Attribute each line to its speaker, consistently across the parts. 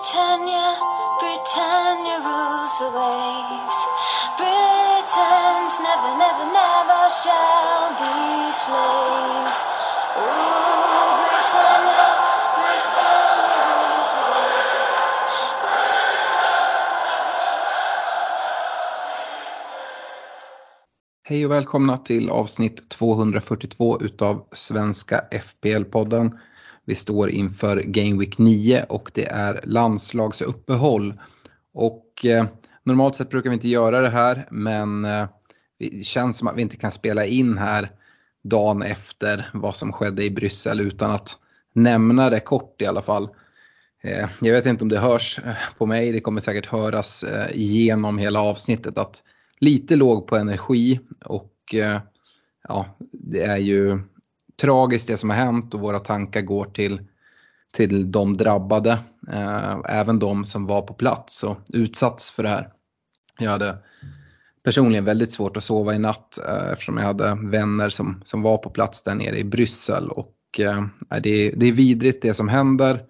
Speaker 1: Britannia, Britannia rules the waves. Britons never, never, never shall be slaves. Oh, Britannia, Britannia rules the waves.
Speaker 2: Hej och välkomna till avsnitt 242 utav Svenska FPL-podden. Vi står inför Game Week 9 och det är landslagsuppehåll. Och eh, normalt sett brukar vi inte göra det här men eh, det känns som att vi inte kan spela in här dagen efter vad som skedde i Bryssel utan att nämna det kort i alla fall. Eh, jag vet inte om det hörs eh, på mig, det kommer säkert höras eh, genom hela avsnittet att lite låg på energi och eh, ja, det är ju tragiskt det som har hänt och våra tankar går till, till de drabbade, eh, även de som var på plats och utsatts för det här. Jag hade personligen väldigt svårt att sova i natt eh, eftersom jag hade vänner som, som var på plats där nere i Bryssel och eh, det, är, det är vidrigt det som händer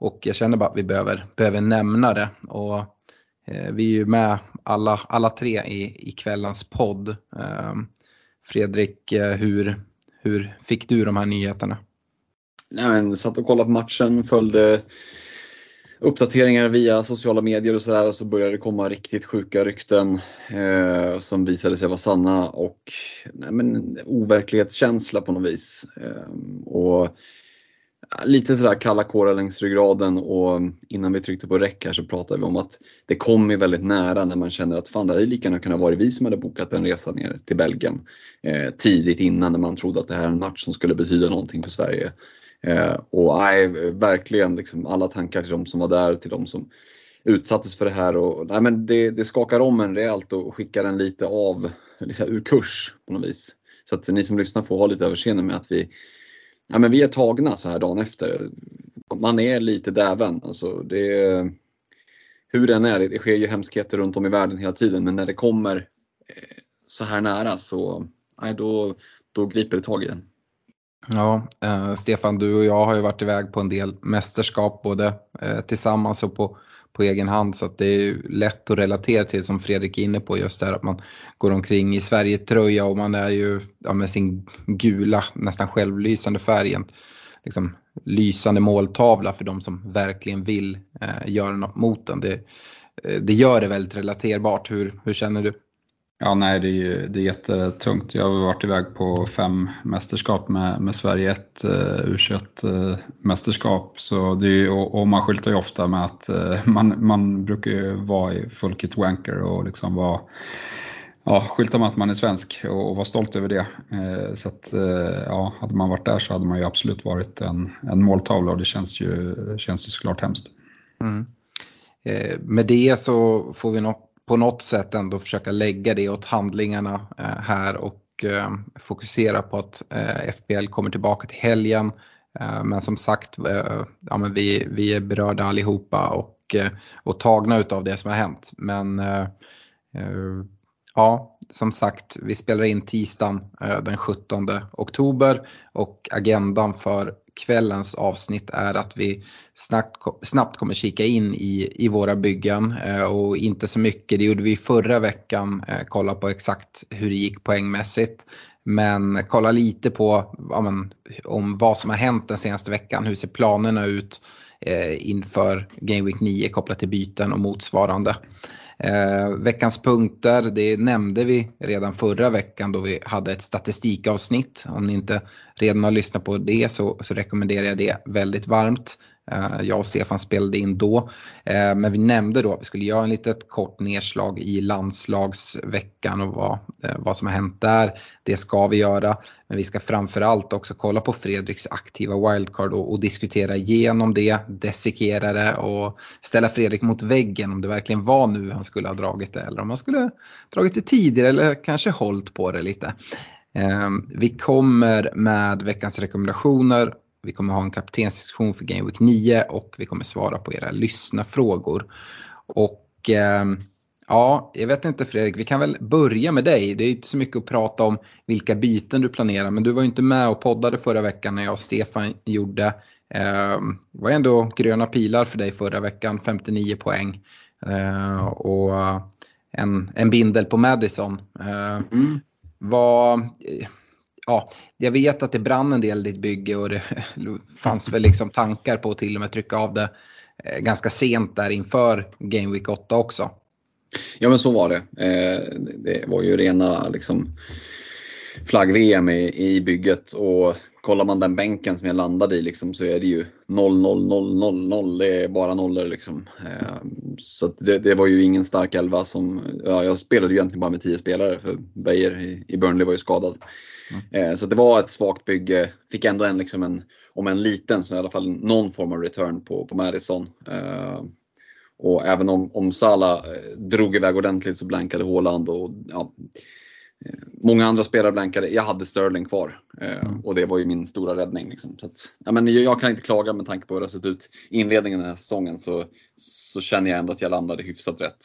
Speaker 2: och jag känner bara att vi behöver, behöver nämna det. Och, eh, vi är ju med alla, alla tre i, i kvällens podd. Eh, Fredrik, eh, hur, hur fick du de här nyheterna?
Speaker 3: Nej, men, satt och kollade på matchen, följde uppdateringar via sociala medier och sådär och så började det komma riktigt sjuka rykten eh, som visade sig vara sanna och nej, men, overklighetskänsla på något vis. Eh, och Lite sådär kalla kårar längs ryggraden och innan vi tryckte på räck här så pratade vi om att det kommer väldigt nära när man känner att fan det hade lika gärna kunnat vara vi som hade bokat en resa ner till Belgien eh, tidigt innan när man trodde att det här är en match som skulle betyda någonting för Sverige. Eh, och nej, verkligen liksom alla tankar till de som var där, till de som utsattes för det här. Och, nej, men det, det skakar om en rejält och skickar en lite av, liksom, ur kurs på något vis. Så att ni som lyssnar får ha lite överseende med att vi ja, men vi är tagna så här dagen efter. Man är lite däven. Alltså det, hur den är, det sker ju hemskheter runt om i världen hela tiden men när det kommer eh, så här nära så nej, då, då griper det tag i en.
Speaker 2: Ja, eh, Stefan, du och jag har ju varit iväg på en del mästerskap både eh, tillsammans och på, på egen hand så att det är lätt att relatera till som Fredrik är inne på just det här att man går omkring i Sverige-tröja och man är ju ja, med sin gula nästan självlysande färg en liksom, lysande måltavla för de som verkligen vill eh, göra något mot den. Det, eh, det gör det väldigt relaterbart. Hur, hur känner du?
Speaker 4: Ja, nej, det är, ju, det är jättetungt. Jag har varit iväg på fem mästerskap med, med Sverige, ett eh, uh, U21-mästerskap. Eh, så och, och, man skyltar ju ofta med att uh, man, man brukar ju vara i full kit wanker och liksom vara ja, skylta med att man är svensk och, och vara stolt över det. Uh, så att, ja, hade man varit där så hade man ju absolut varit en, en måltavla och det känns ju, känns ju såklart hemskt. Mm.
Speaker 2: med det så får vi nog på något sätt ändå försöka lägga det åt handlingarna eh, här och eh, fokusera på att eh, FPL FBL kommer tillbaka till helgen. Men som sagt, ja, men vi, vi är berörda allihopa och, och tagna utav det som har hänt. Men ja, som sagt, vi spelar in tisdagen den 17 oktober och agendan för kvällens avsnitt är att vi snabbt, snabbt kommer kika in i, i våra byggen eh, och inte så mycket, det gjorde vi förra veckan, eh, kolla på exakt hur det gick poängmässigt. Men kolla lite på ja, men, om vad som har hänt den senaste veckan, hur ser planerna ut eh, inför Game Week 9 kopplat till byten och motsvarande. Eh, veckans punkter, det nämnde vi redan förra veckan då vi hade ett statistikavsnitt. Om ni inte redan har lyssnat på det så, så rekommenderar jag det väldigt varmt. Eh, jag och Stefan spelade in då. Eh, men vi nämnde då att vi skulle göra en litet kort nedslag i landslagsveckan och vad, eh, vad som har hänt där. Det ska vi göra. Men vi ska framförallt också kolla på Fredriks aktiva wildcard och, och diskutera igenom det, dissekera det och ställa Fredrik mot väggen om det verkligen var nu han skulle ha dragit det eller om han skulle ha dragit det tidigare eller kanske hållit på det lite. Vi kommer med veckans rekommendationer vi kommer ha en kaptensdiskussion för Game Week 9 och vi kommer svara på era lyssnarfrågor. Och eh, ja, jag vet inte Fredrik, vi kan väl börja med dig. Det är inte så mycket att prata om vilka byten du planerar, men du var ju inte med och poddade förra veckan när jag och Stefan gjorde Det var ändå gröna pilar för dig förra veckan, 59 poäng. Och en, en bindel på Madison. Mm. Vad, ja, jag vet att det brann en del i ditt bygge och det fanns väl liksom tankar på att till och med trycka av det eh, ganska sent där inför Game Week 8 också.
Speaker 3: Ja men så var det. Eh, det var ju rena liksom, flagg-VM i, bygget och kollar man den bänken som jag landade i liksom, så är det ju 0, 0, 0, 0, 0. Det är bara nollor liksom. Eh, så det, det, var ju ingen stark elva som, ja, jag spelade ju egentligen bara med 10 spelare för Beijer i Burnley var ju skadad. Mm. Eh, så det var ett svagt bygge. Fick ändå en, liksom en, om en liten, så i alla fall någon form av return på, på Madison. Och även om, om Salah eh, drog iväg ordentligt så blankade Håland och ja, eh, Många andra spelare blankade. Jag hade Sterling kvar eh, mm. och det var ju min stora räddning. Liksom. Så att, ja, men jag kan inte klaga med tanke på hur det har sett ut inledningen den här säsongen så, så känner jag ändå att jag landade hyfsat rätt.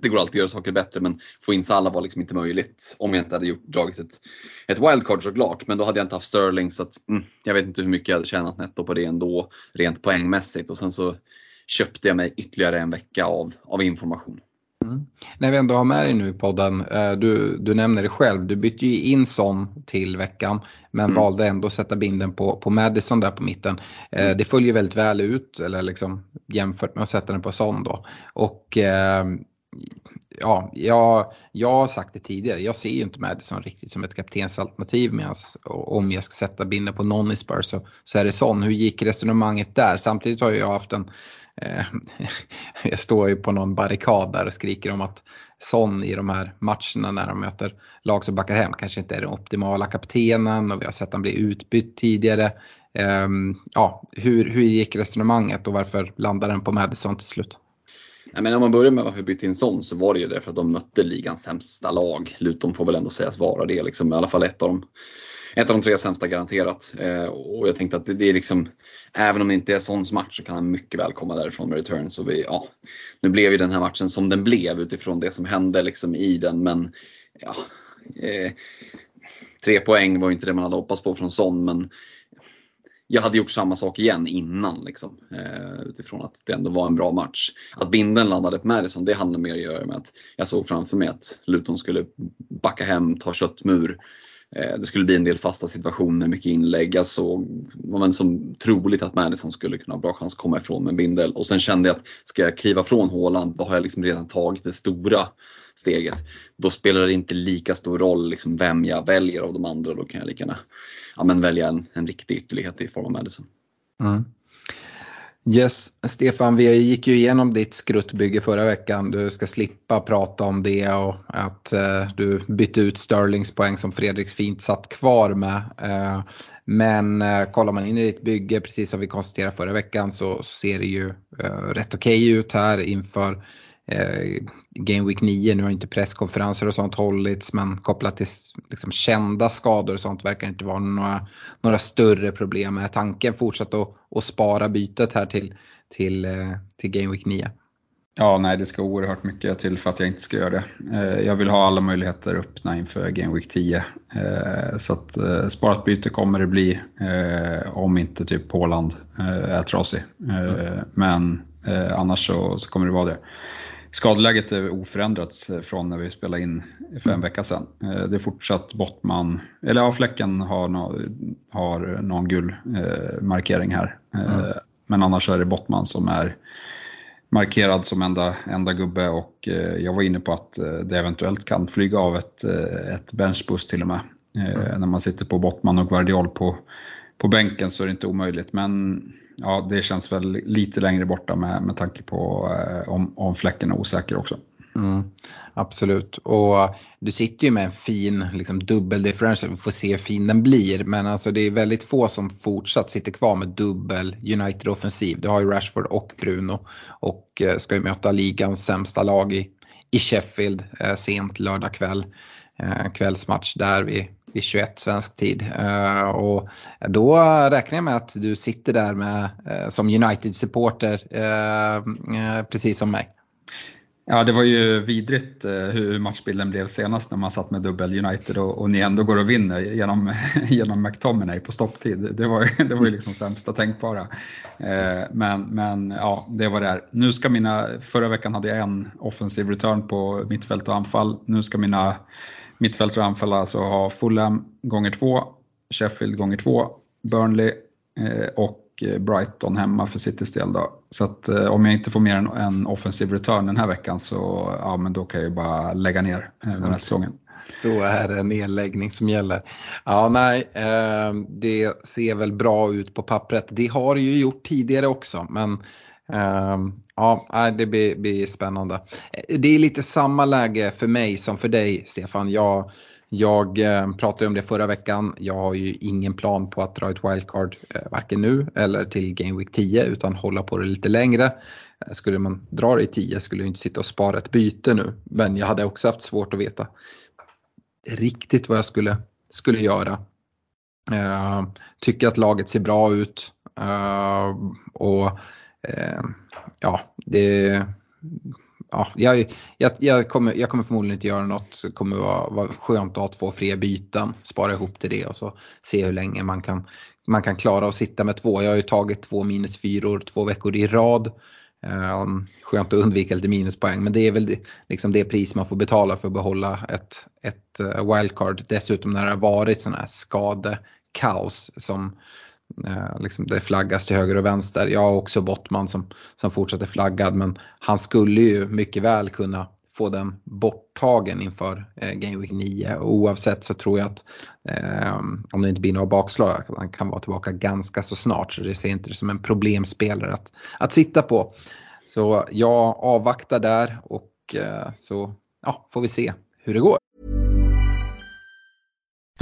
Speaker 3: Det går alltid att göra saker bättre men få in Salah var liksom inte möjligt om jag inte hade gjort, dragit ett, ett wildcard såklart. Men då hade jag inte haft Sterling så att, mm, jag vet inte hur mycket jag hade tjänat netto på det ändå rent poängmässigt. Och sen så köpte jag mig ytterligare en vecka av, av information.
Speaker 2: Mm. När vi ändå har med dig nu i podden, eh, du, du nämner det själv, du bytte ju in Son till veckan men mm. valde ändå att sätta binden på, på Madison där på mitten. Eh, mm. Det följer väldigt väl ut, eller liksom jämfört med att sätta den på Son då. Och eh, ja, jag, jag har sagt det tidigare, jag ser ju inte Madison riktigt som ett kaptensalternativ medans om jag ska sätta binden på någon i Spurs så, så är det Son. Hur gick resonemanget där? Samtidigt har jag haft en Eh, jag står ju på någon barrikad där och skriker om att Son i de här matcherna när de möter lag som backar hem kanske inte är den optimala kaptenen och vi har sett han bli utbytt tidigare. Ehm, ja, hur, hur gick resonemanget och varför landade den på Madison till slut?
Speaker 3: Ja, men om man börjar med varför vi bytte in Son så var det ju därför att de mötte ligans sämsta lag. Luton får väl ändå sägas vara det, liksom, i alla fall ett av dem ett av de tre sämsta garanterat. Eh, och jag tänkte att det, det, är liksom, även om det inte är Sons match så kan han mycket väl komma därifrån med return. Så vi, ja, nu blev ju den här matchen som den blev utifrån det som hände liksom i den. Men ja, eh, tre poäng var ju inte det man hade hoppats på från Son. Men jag hade gjort samma sak igen innan liksom, eh, utifrån att det ändå var en bra match. Att binden landade på Madison, det handlade mer att göra med att jag såg framför mig att Luton skulle backa hem, ta köttmur Eh, Eh, det skulle bli en del fasta situationer, mycket inlägg. Jag såg men som troligt att Madison skulle kunna ha bra chans att komma ifrån med Bindel. Och sen kände jag att ska jag kliva från Håland, då har jag liksom redan tagit det stora steget. Då spelar det inte lika stor roll liksom vem jag väljer av de andra. Då kan jag lika gärna ja, men välja en, en riktig ytterlighet i form av Madison. Mm.
Speaker 2: Yes, Stefan, vi gick ju igenom ditt skruttbygge förra veckan. Du ska slippa prata om det och att eh, du bytte ut Sterlings poäng som Fredrik fint satt kvar med. Eh, men eh, kollar man in i ditt bygge, precis som vi konstaterade förra veckan, så ser det ju eh, rätt okej okay ut här inför eh, Game Week 9. Nu har inte presskonferenser och sånt hållits men kopplat till liksom, kända skador och sånt verkar inte vara några, några större problem. Är tanken fortsatt att, att spara bytet här till, till, eh, till Game Week 9?
Speaker 4: Ja, nej det ska oerhört mycket till för att jag inte ska göra det. Eh, jag vill ha alla möjligheter öppna inför Game Week 10. Eh, så att sparat byte kommer det bli om inte typ Håland är trasig. Mm. Men annars så kommer det vara det. Skadeläget är oförändrat från när vi spelade in för en vecka sedan. Eh, det är fortsatt Bottman, eller ja, Fläcken har, no, har någon gul eh, markering här. Eh, mm. Men annars är det Bottman som är markerad som enda, enda gubbe och jag var inne på att det eventuellt kan flyga av ett, ett benchboost till och med. Mm. När man sitter på Bottman och Guardiol på, på bänken så är det inte omöjligt. Men ja, det känns väl lite längre borta med, med tanke på eh, om, om fläcken är osäker också.
Speaker 2: Mm, absolut, och du sitter ju med en fin liksom, dubbel differential, vi får se hur fin den blir. Men alltså, det är väldigt få som fortsatt sitter kvar med dubbel United offensiv. Du har ju Rashford och Bruno och eh, ska ju möta ligans sämsta lag i, i Sheffield eh, sent lördag kväll. Eh, kvällsmatch där vid, vid 21 svensk tid. Eh, och då räknar jag med att du sitter där med, eh, som United-supporter eh, precis som mig.
Speaker 4: Ja, det var ju vidrigt hur matchbilden blev senast när man satt med dubbel United och, och ni ändå går och vinner genom, genom McTominay på stopptid. Det var, ju, det var ju liksom sämsta tänkbara. Men, men ja, det var det här. Nu ska mina, förra veckan hade jag en offensiv return på mittfält och anfall. Nu ska mina mittfält och anfall alltså ha Fulham gånger två, Sheffield gånger två, Burnley eh, och Eh, Brighton hemma för Citys del. Då. Så att eh, om jag inte får mer än en offensiv return den här veckan så ja, men då kan jag ju bara lägga ner eh, den här säsongen.
Speaker 2: Då är det nedläggning som gäller. Ja, nej, eh, det ser väl bra ut på pappret. Det har det ju gjort tidigare också, men Ehm, ja, det blir, blir, spännande. Eh, det är lite samma läge för mig som för dig, Stefan. Jag jag eh, pratade om det förra veckan. Jag har ju ingen plan på att dra ett wildcard eh, varken nu eller till Game Week 10 utan hålla på det lite längre. Skulle man dra det i 10 skulle jag inte sitta och spara ett byte nu. Men jag hade också haft svårt att veta riktigt vad jag skulle, skulle göra. Uh, tycker att laget ser bra ut. Uh, och Eh, ja, det ja, jag, jag, jag, kommer, jag kommer förmodligen inte göra något. Det kommer vara, vara skönt att ha två fria byten. Spara ihop till det och så se hur länge man kan, man kan klara att sitta med två. Jag har ju tagit två minus fyror två veckor i rad. Um, skönt att undvika lite minuspoäng men det är väl liksom det pris man får betala för att behålla ett, ett eh, wildcard. Dessutom när det har varit sådana här skadekaos som Eh, liksom det flaggas till höger och vänster. Jag har också Bottman som, som fortsätter flaggad men han skulle ju mycket väl kunna få den borttagen inför eh, Game Week 9. Och oavsett så tror jag att eh, om det inte blir några bakslag, han kan vara tillbaka ganska så snart. Så det ser inte det som en problemspelare att, att sitta på. Så jag avvaktar där och eh, så ja, får vi se hur det går.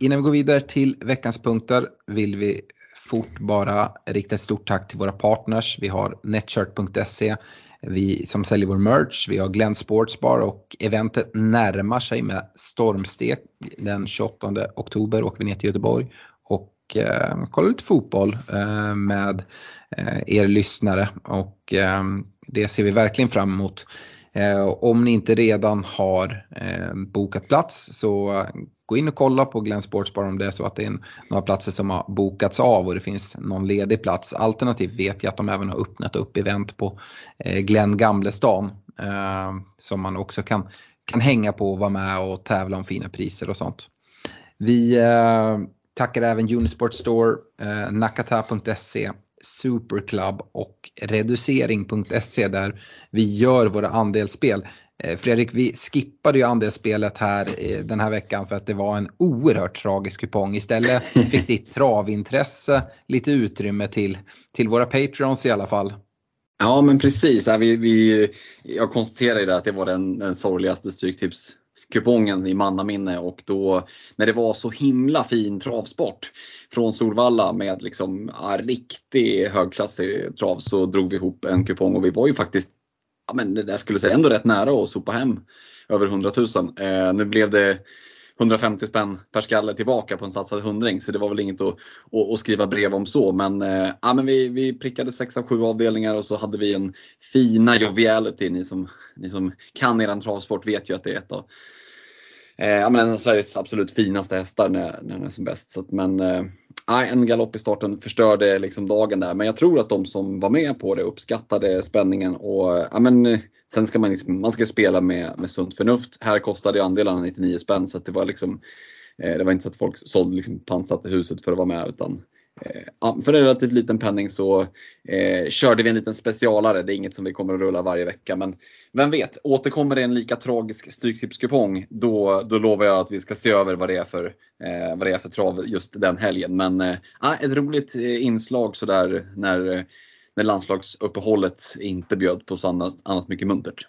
Speaker 2: Innan vi går vidare till veckans punkter vill vi fort bara rikta ett stort tack till våra partners. Vi har Netshirt.se vi som säljer vår merch, vi har Glenn Sportsbar och eventet närmar sig med stormsteg. Den 28 oktober åker vi ner till Göteborg och eh, kollar lite fotboll eh, med eh, er lyssnare och eh, det ser vi verkligen fram emot. Eh, om ni inte redan har eh, bokat plats så gå in och kolla på Glenn Sportsbar om det är så att det är några platser som har bokats av och det finns någon ledig plats. Alternativt vet jag att de även har öppnat upp event på eh, Glenn Gamlestan eh, som man också kan, kan hänga på och vara med och tävla om fina priser och sånt. Vi eh, tackar även Unisport Store, eh, nakata.se Superclub och reducering.se där vi gör våra andelsspel. Eh, Fredrik, vi skippade ju andelsspelet här eh, den här veckan för att det var en oerhört tragisk kupong. Istället fick ditt travintresse lite utrymme till, till våra Patreons i alla fall.
Speaker 3: Ja men precis, vi, vi, jag konstaterade att det var den, den sorgligaste Stryktips kupongen i mannaminne och då när det var så himla fin travsport från Solvalla med liksom ja, riktig högklassig trav så drog vi ihop en kupong och vi var ju faktiskt, ja men det där skulle säga ändå rätt nära att sopa hem över 100 000. Eh, nu blev det 150 spänn per skalle tillbaka på en satsad hundring så det var väl inget att, att, att skriva brev om så. Men, äh, ja, men vi, vi prickade 6 av 7 avdelningar och så hade vi en fina joviality. Ni som, ni som kan er travsport vet ju att det är ett av Eh, ja, men en av Sveriges absolut finaste hästar när, när den är som bäst. Så att, men eh, en galopp i starten förstörde liksom dagen där. Men jag tror att de som var med på det uppskattade spänningen. Och, ja, men, sen ska man, liksom, man ska spela med, med sunt förnuft. Här kostade ju andelarna 99 spänn så det var liksom eh, det var inte så att folk sålde liksom pantsatte huset för att vara med utan Eh, ja, för en relativt liten penning så eh, körde vi en liten specialare. Det är inget som vi kommer att rulla varje vecka. Men vem vet, återkommer det en lika tragisk Stryktipskupong då, då lovar jag att vi ska se över vad det är för, eh, vad det är för trav just den helgen. Men eh, ett roligt eh, inslag sådär när när landslagsuppehållet inte bjöd på så annat, annat mycket muntert.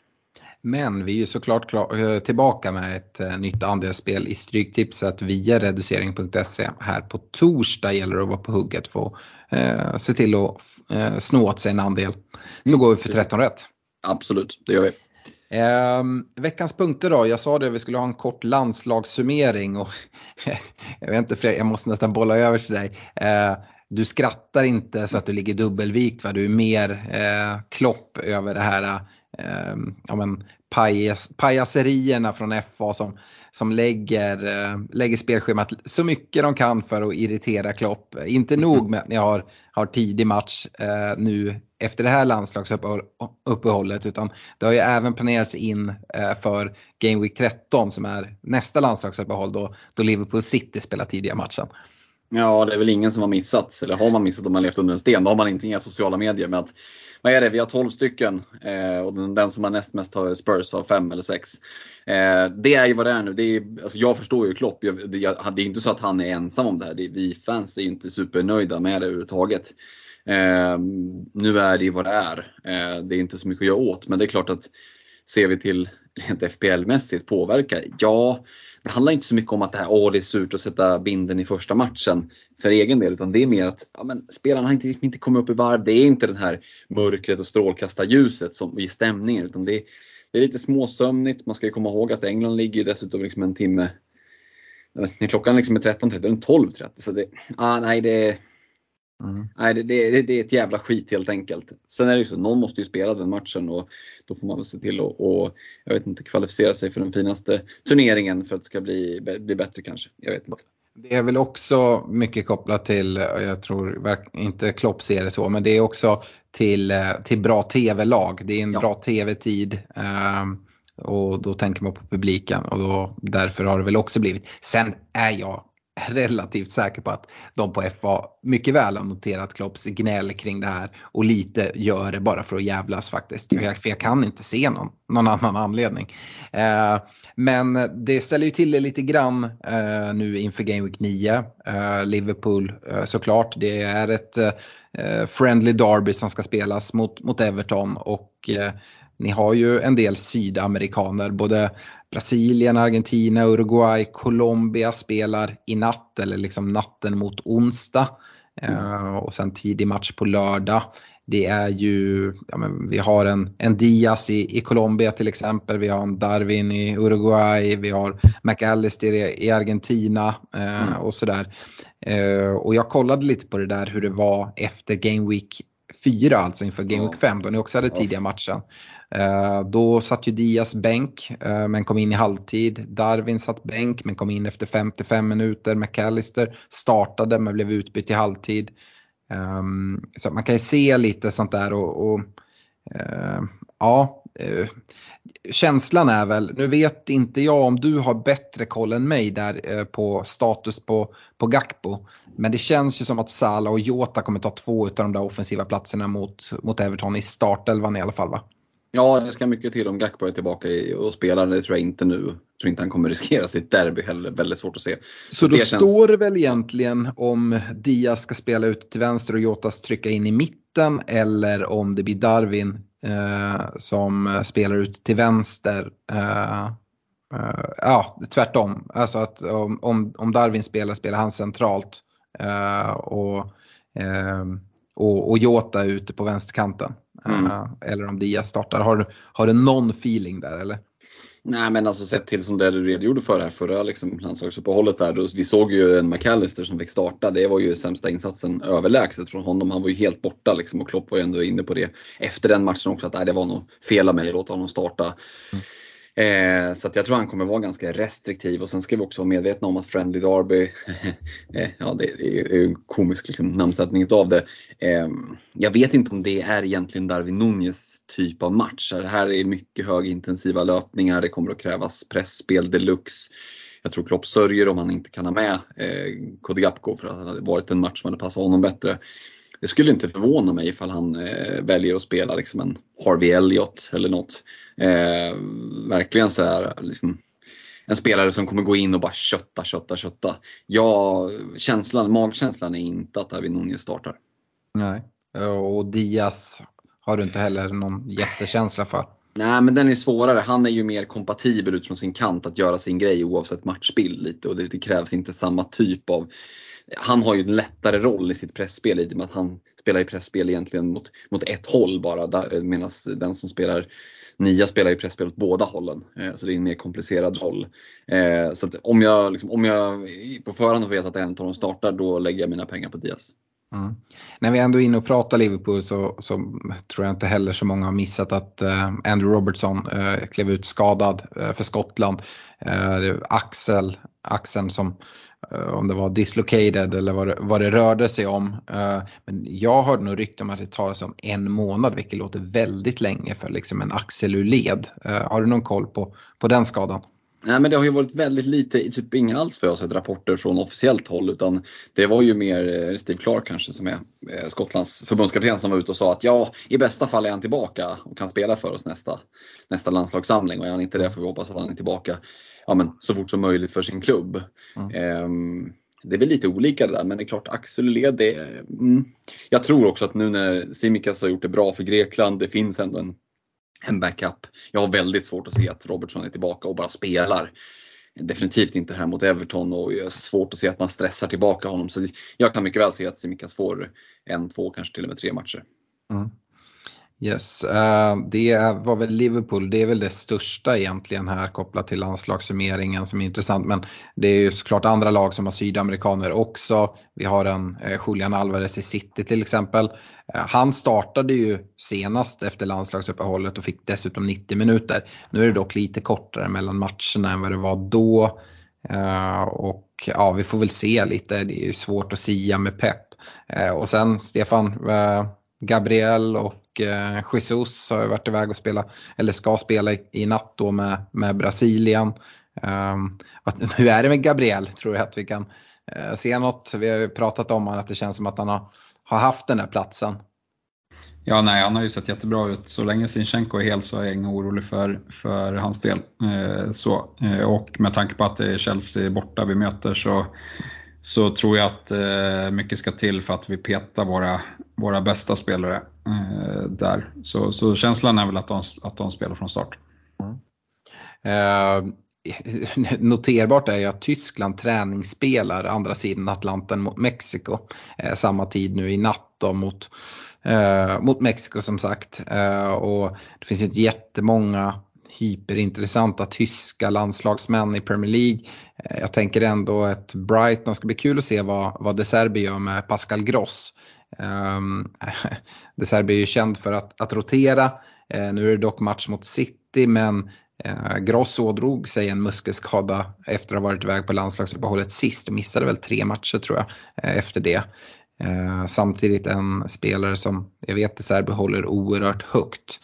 Speaker 2: Men vi är ju såklart klar, tillbaka med ett eh, nytt andelsspel i Stryktipset via reducering.se. Här på torsdag gäller det att vara på hugget för att eh, se till att eh, sno åt sig en andel. Så mm. går vi för 13 rätt.
Speaker 3: Absolut, det gör vi.
Speaker 2: Eh, veckans punkter då, jag sa det vi skulle ha en kort landslagssummering och jag vet inte Fredrik, jag måste nästan bolla över till dig. Eh, du skrattar inte så att du ligger dubbelvikt va, du är mer eh, klopp över det här eh, ja, men, pajas, pajaserierna från FA som, som lägger, eh, lägger spelschemat så mycket de kan för att irritera Klopp. Inte nog med att ni har, har tidig match eh, nu efter det här landslagsuppehållet utan det har ju även planerats in eh, för Game Week 13 som är nästa landslagsuppehåll då, då Liverpool City spelar tidiga matchen.
Speaker 3: Ja, det är väl ingen som har missat, eller har man missat om man levt under en sten, då har man inte inga sociala medier. med att vad är det, vi har 12 stycken eh, och den, den, som har näst mest har Spurs har 5 eller 6. Eh, det är ju vad det är nu. Det är, alltså jag förstår ju Klopp. Jag, det, jag, det är inte så att han är ensam om det här. Det, vi fans är inte supernöjda med det överhuvudtaget. Eh, nu är det ju vad det är. Eh, det är inte så mycket att göra åt. Men det är klart att ser vi till rent FPL-mässigt påverka, ja det handlar inte så mycket om att det här, åh det är surt att sätta binden i första matchen för egen del. Utan det är mer att ja, men, spelarna har inte, inte kommit upp i varv. Det är inte det här mörkret och strålkastarljuset som ger stämningen. Utan det, det är lite småsömnigt. Man ska ju komma ihåg att England ligger dessutom liksom en timme när klockan liksom är 13.30, den är 12.30. Så det, ah, nej, det, Mm. Nej, det, det, det, är ett jävla skit helt enkelt. Sen är det ju så, någon måste ju spela den matchen och då får man väl se till att och, jag vet inte, kvalificera sig för den finaste turneringen för att det ska bli, bli bättre kanske. Jag vet inte.
Speaker 2: Det är väl också mycket kopplat till, jag tror inte Klopp ser det så, men det är också till, till bra tv-lag. Det är en ja. bra tv-tid. Um, och då tänker man på publiken och då, därför har det väl också blivit. Sen är jag relativt säker på att de på FA mycket väl har noterat Klopps gnäll kring det här och lite gör det bara för att jävlas faktiskt. För jag, kan inte se någon, någon annan anledning. Eh, men det ställer ju till det lite grann eh, nu inför Game Week 9. Eh, Liverpool eh, såklart, det är ett eh, friendly derby som ska spelas mot, mot Everton och eh, ni har ju en del sydamerikaner, både Brasilien, Argentina, Uruguay, Colombia spelar i natt eller liksom natten mot onsdag. Uh, och sen tidig match på lördag. Det är ju, ja, men vi har en, en Diaz i, i Colombia till exempel, vi har en Darwin i Uruguay, vi har McAllister i, i Argentina uh, mm. och sådär. Uh, och jag kollade lite på det där hur det var efter Game Week 4, alltså inför Game Week 5 då ni också hade tidiga matchen. Eh, då satt ju Diaz bänk eh, men kom in i halvtid. Darwin satt bänk men kom in efter 55 minuter. McAllister startade men blev utbytt i halvtid. Ehm, så man kan ju se lite sånt där och, och eh, ja, känslan är väl, nu vet inte jag om du har bättre koll än mig där på status på, på Gakpo. Men det känns ju som att Salah och Jota kommer ta två av de där offensiva platserna mot, mot Everton i startelvan i alla fall va?
Speaker 3: Ja, det ska mycket till om Gakpo är tillbaka och spelar. Det tror jag inte nu. Jag tror inte han kommer riskera sitt derby heller. Väldigt svårt att se.
Speaker 2: Så då det står det väl egentligen om Diaz ska spela ut till vänster och Jotas trycka in i mitten eller om det blir Darwin eh, som spelar ut till vänster. Eh, eh, ja, tvärtom. Alltså att om, om, om Darwin spelar, spelar han centralt. Eh, och, eh, och, och Jota ute på vänsterkanten. Mm. Uh, eller om Diaz startar. Har, har du någon feeling där eller?
Speaker 3: Nej men alltså sett till som det du redogjorde för här förra liksom, landslagsuppehållet där. Då, vi såg ju en McAllister som fick starta. Det var ju sämsta insatsen överlägset från honom. Han var ju helt borta liksom och Klopp var ju ändå inne på det efter den matchen också att nej, det var nog fel av mig att låta honom starta. Mm. Eh, så jag tror han kommer vara ganska restriktiv och sen ska vi också vara medvetna om att Friendly Derby, eh, ja det, är ju en komisk liksom, namnsättning av det. Eh, jag vet inte om det är egentligen Darwin Nunez typ av match. Det här är mycket högintensiva löpningar, det kommer att krävas pressspel deluxe. Jag tror Klopp sörjer om han inte kan ha med eh, Kodigapko för att det hade varit en match som hade passat honom bättre det skulle inte förvåna mig ifall han eh, väljer att spela liksom en Harvey Elliott eller något. Eh, verkligen så här, liksom, en spelare som kommer gå in och bara kötta, kötta, kötta. Ja, känslan, magkänslan är inte att Darwin Nunez startar.
Speaker 2: Nej. Och Diaz har du inte heller någon jättekänsla för.
Speaker 3: Nej men den är svårare. Han är ju mer kompatibel utifrån sin kant att göra sin grej oavsett matchbild lite och det, det krävs inte samma typ av han har ju en lättare roll i sitt pressspel i och med att han spelar i pressspel egentligen mot, mot ett håll bara medan den som spelar Nia spelar ju pressspel åt båda hållen, eh, så det är en mer komplicerad roll. Eh, så om, jag, liksom, om jag på förhand vet att en av dem startar, då lägger jag mina pengar på Diaz.
Speaker 2: Mm. När vi ändå är inne och pratar Liverpool så, så, tror jag inte heller så många har missat att uh, Andrew Robertson uh, klev ut skadad uh, för Skottland. Uh, Axel, axeln som om det var dislocated eller vad det, vad det rörde sig om. Men jag hörde nog rykten om att det tar sig om en månad vilket låter väldigt länge för liksom en axel ur led. Har du någon koll på, på den skadan?
Speaker 3: Nej men det har ju varit väldigt lite, typ inga alls för oss, rapporter från officiellt håll utan det var ju mer eh, Steve Clark kanske som är eh, Skottlands förbundskapten som var ute och sa att ja, i bästa fall är han tillbaka och kan spela för oss nästa, nästa landslagssamling och är han inte det får vi hoppas att han är tillbaka ja, men, så fort som möjligt för sin klubb. Mm. Um, det är väl lite olika det där men det är klart Axel Led, det, mm. jag tror också att nu när Simikas har gjort det bra för Grekland, det finns ändå en en backup. Jag har väldigt svårt att se att Robertson är tillbaka och bara spelar. Definitivt inte här mot Everton och jag har svårt att se att man stressar tillbaka honom. Så jag kan mycket väl se att Simikas får en, två, kanske till och med tre matcher. Mm.
Speaker 2: Yes, uh, det var väl Liverpool, det är väl det största egentligen här kopplat till landslagssummeringen som är intressant. Men det är ju såklart andra lag som har sydamerikaner också. Vi har en uh, Julian Alvarez i City till exempel. Uh, han startade ju senast efter landslagsuppehållet och fick dessutom 90 minuter. Nu är det dock lite kortare mellan matcherna än vad det var då. och ja, vi får väl se lite, det är ju svårt att sia med pepp. och sen Stefan, Gabriel och eh, Jesus har varit iväg och spela, eller ska spela i, i natt då med, med Brasilien. Um, att, hur är det med Gabriel? Tror jag att vi kan uh, se något? Vi har ju pratat om honom, att det känns som att han har, har haft den här platsen.
Speaker 4: Ja, nej, han har ju sett jättebra ut. Så länge Sinchenko är hel så är jag inte orolig för, för hans del. Eh, så. Eh, och med tanke på att det är Chelsea borta vi möter så så tror jag att eh, mycket ska till för att vi petar våra, våra bästa spelare eh, där. Så, så känslan är väl att de, att de spelar från start. Mm.
Speaker 2: Eh, noterbart är ju att Tyskland träningsspelar andra sidan Atlanten mot Mexiko. Eh, samma tid nu i natt då mot, eh, mot Mexiko som sagt. Eh, och det finns ju inte jättemånga hyperintressanta tyska landslagsmän i Premier League. Eh, jag tänker ändå att Brighton ska bli kul att se vad, vad De Serbi gör med Pascal Gross. Um, De Serbi är ju känd för att, att rotera. Uh, nu är det dock match mot City men uh, Gross ådrog sig en muskelskada efter att ha varit iväg på landslagsuppehållet sist. Missade väl tre matcher tror jag uh, efter det. samtidigt en spelare som jag vet De Serbi håller oerhört högt.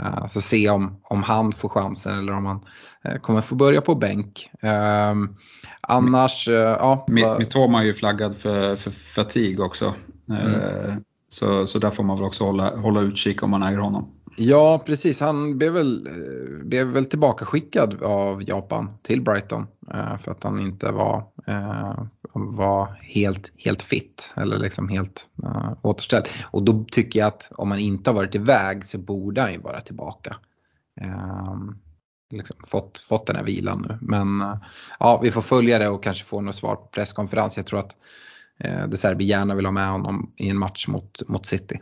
Speaker 2: Uh, så se om, om han får chansen eller om han uh, kommer få börja på bänk. Uh, annars, uh, ja.
Speaker 4: Mitoma är ju flaggad för, för fatig också. Mm. Så, så där får man väl också hålla, hålla utkik om man äger honom.
Speaker 2: Ja precis, han blev väl, blev väl tillbaka skickad av Japan till Brighton för att han inte var var helt, helt fit eller liksom helt uh, återställd. Och då tycker jag att om man inte har varit iväg så borde han ju vara tillbaka. Uh, liksom fått, fått den här vilan nu. Men uh, ja, vi får följa det och kanske få något svar på presskonferens. Jag tror att uh, De Serbi gärna vill ha med honom i en match mot, mot City.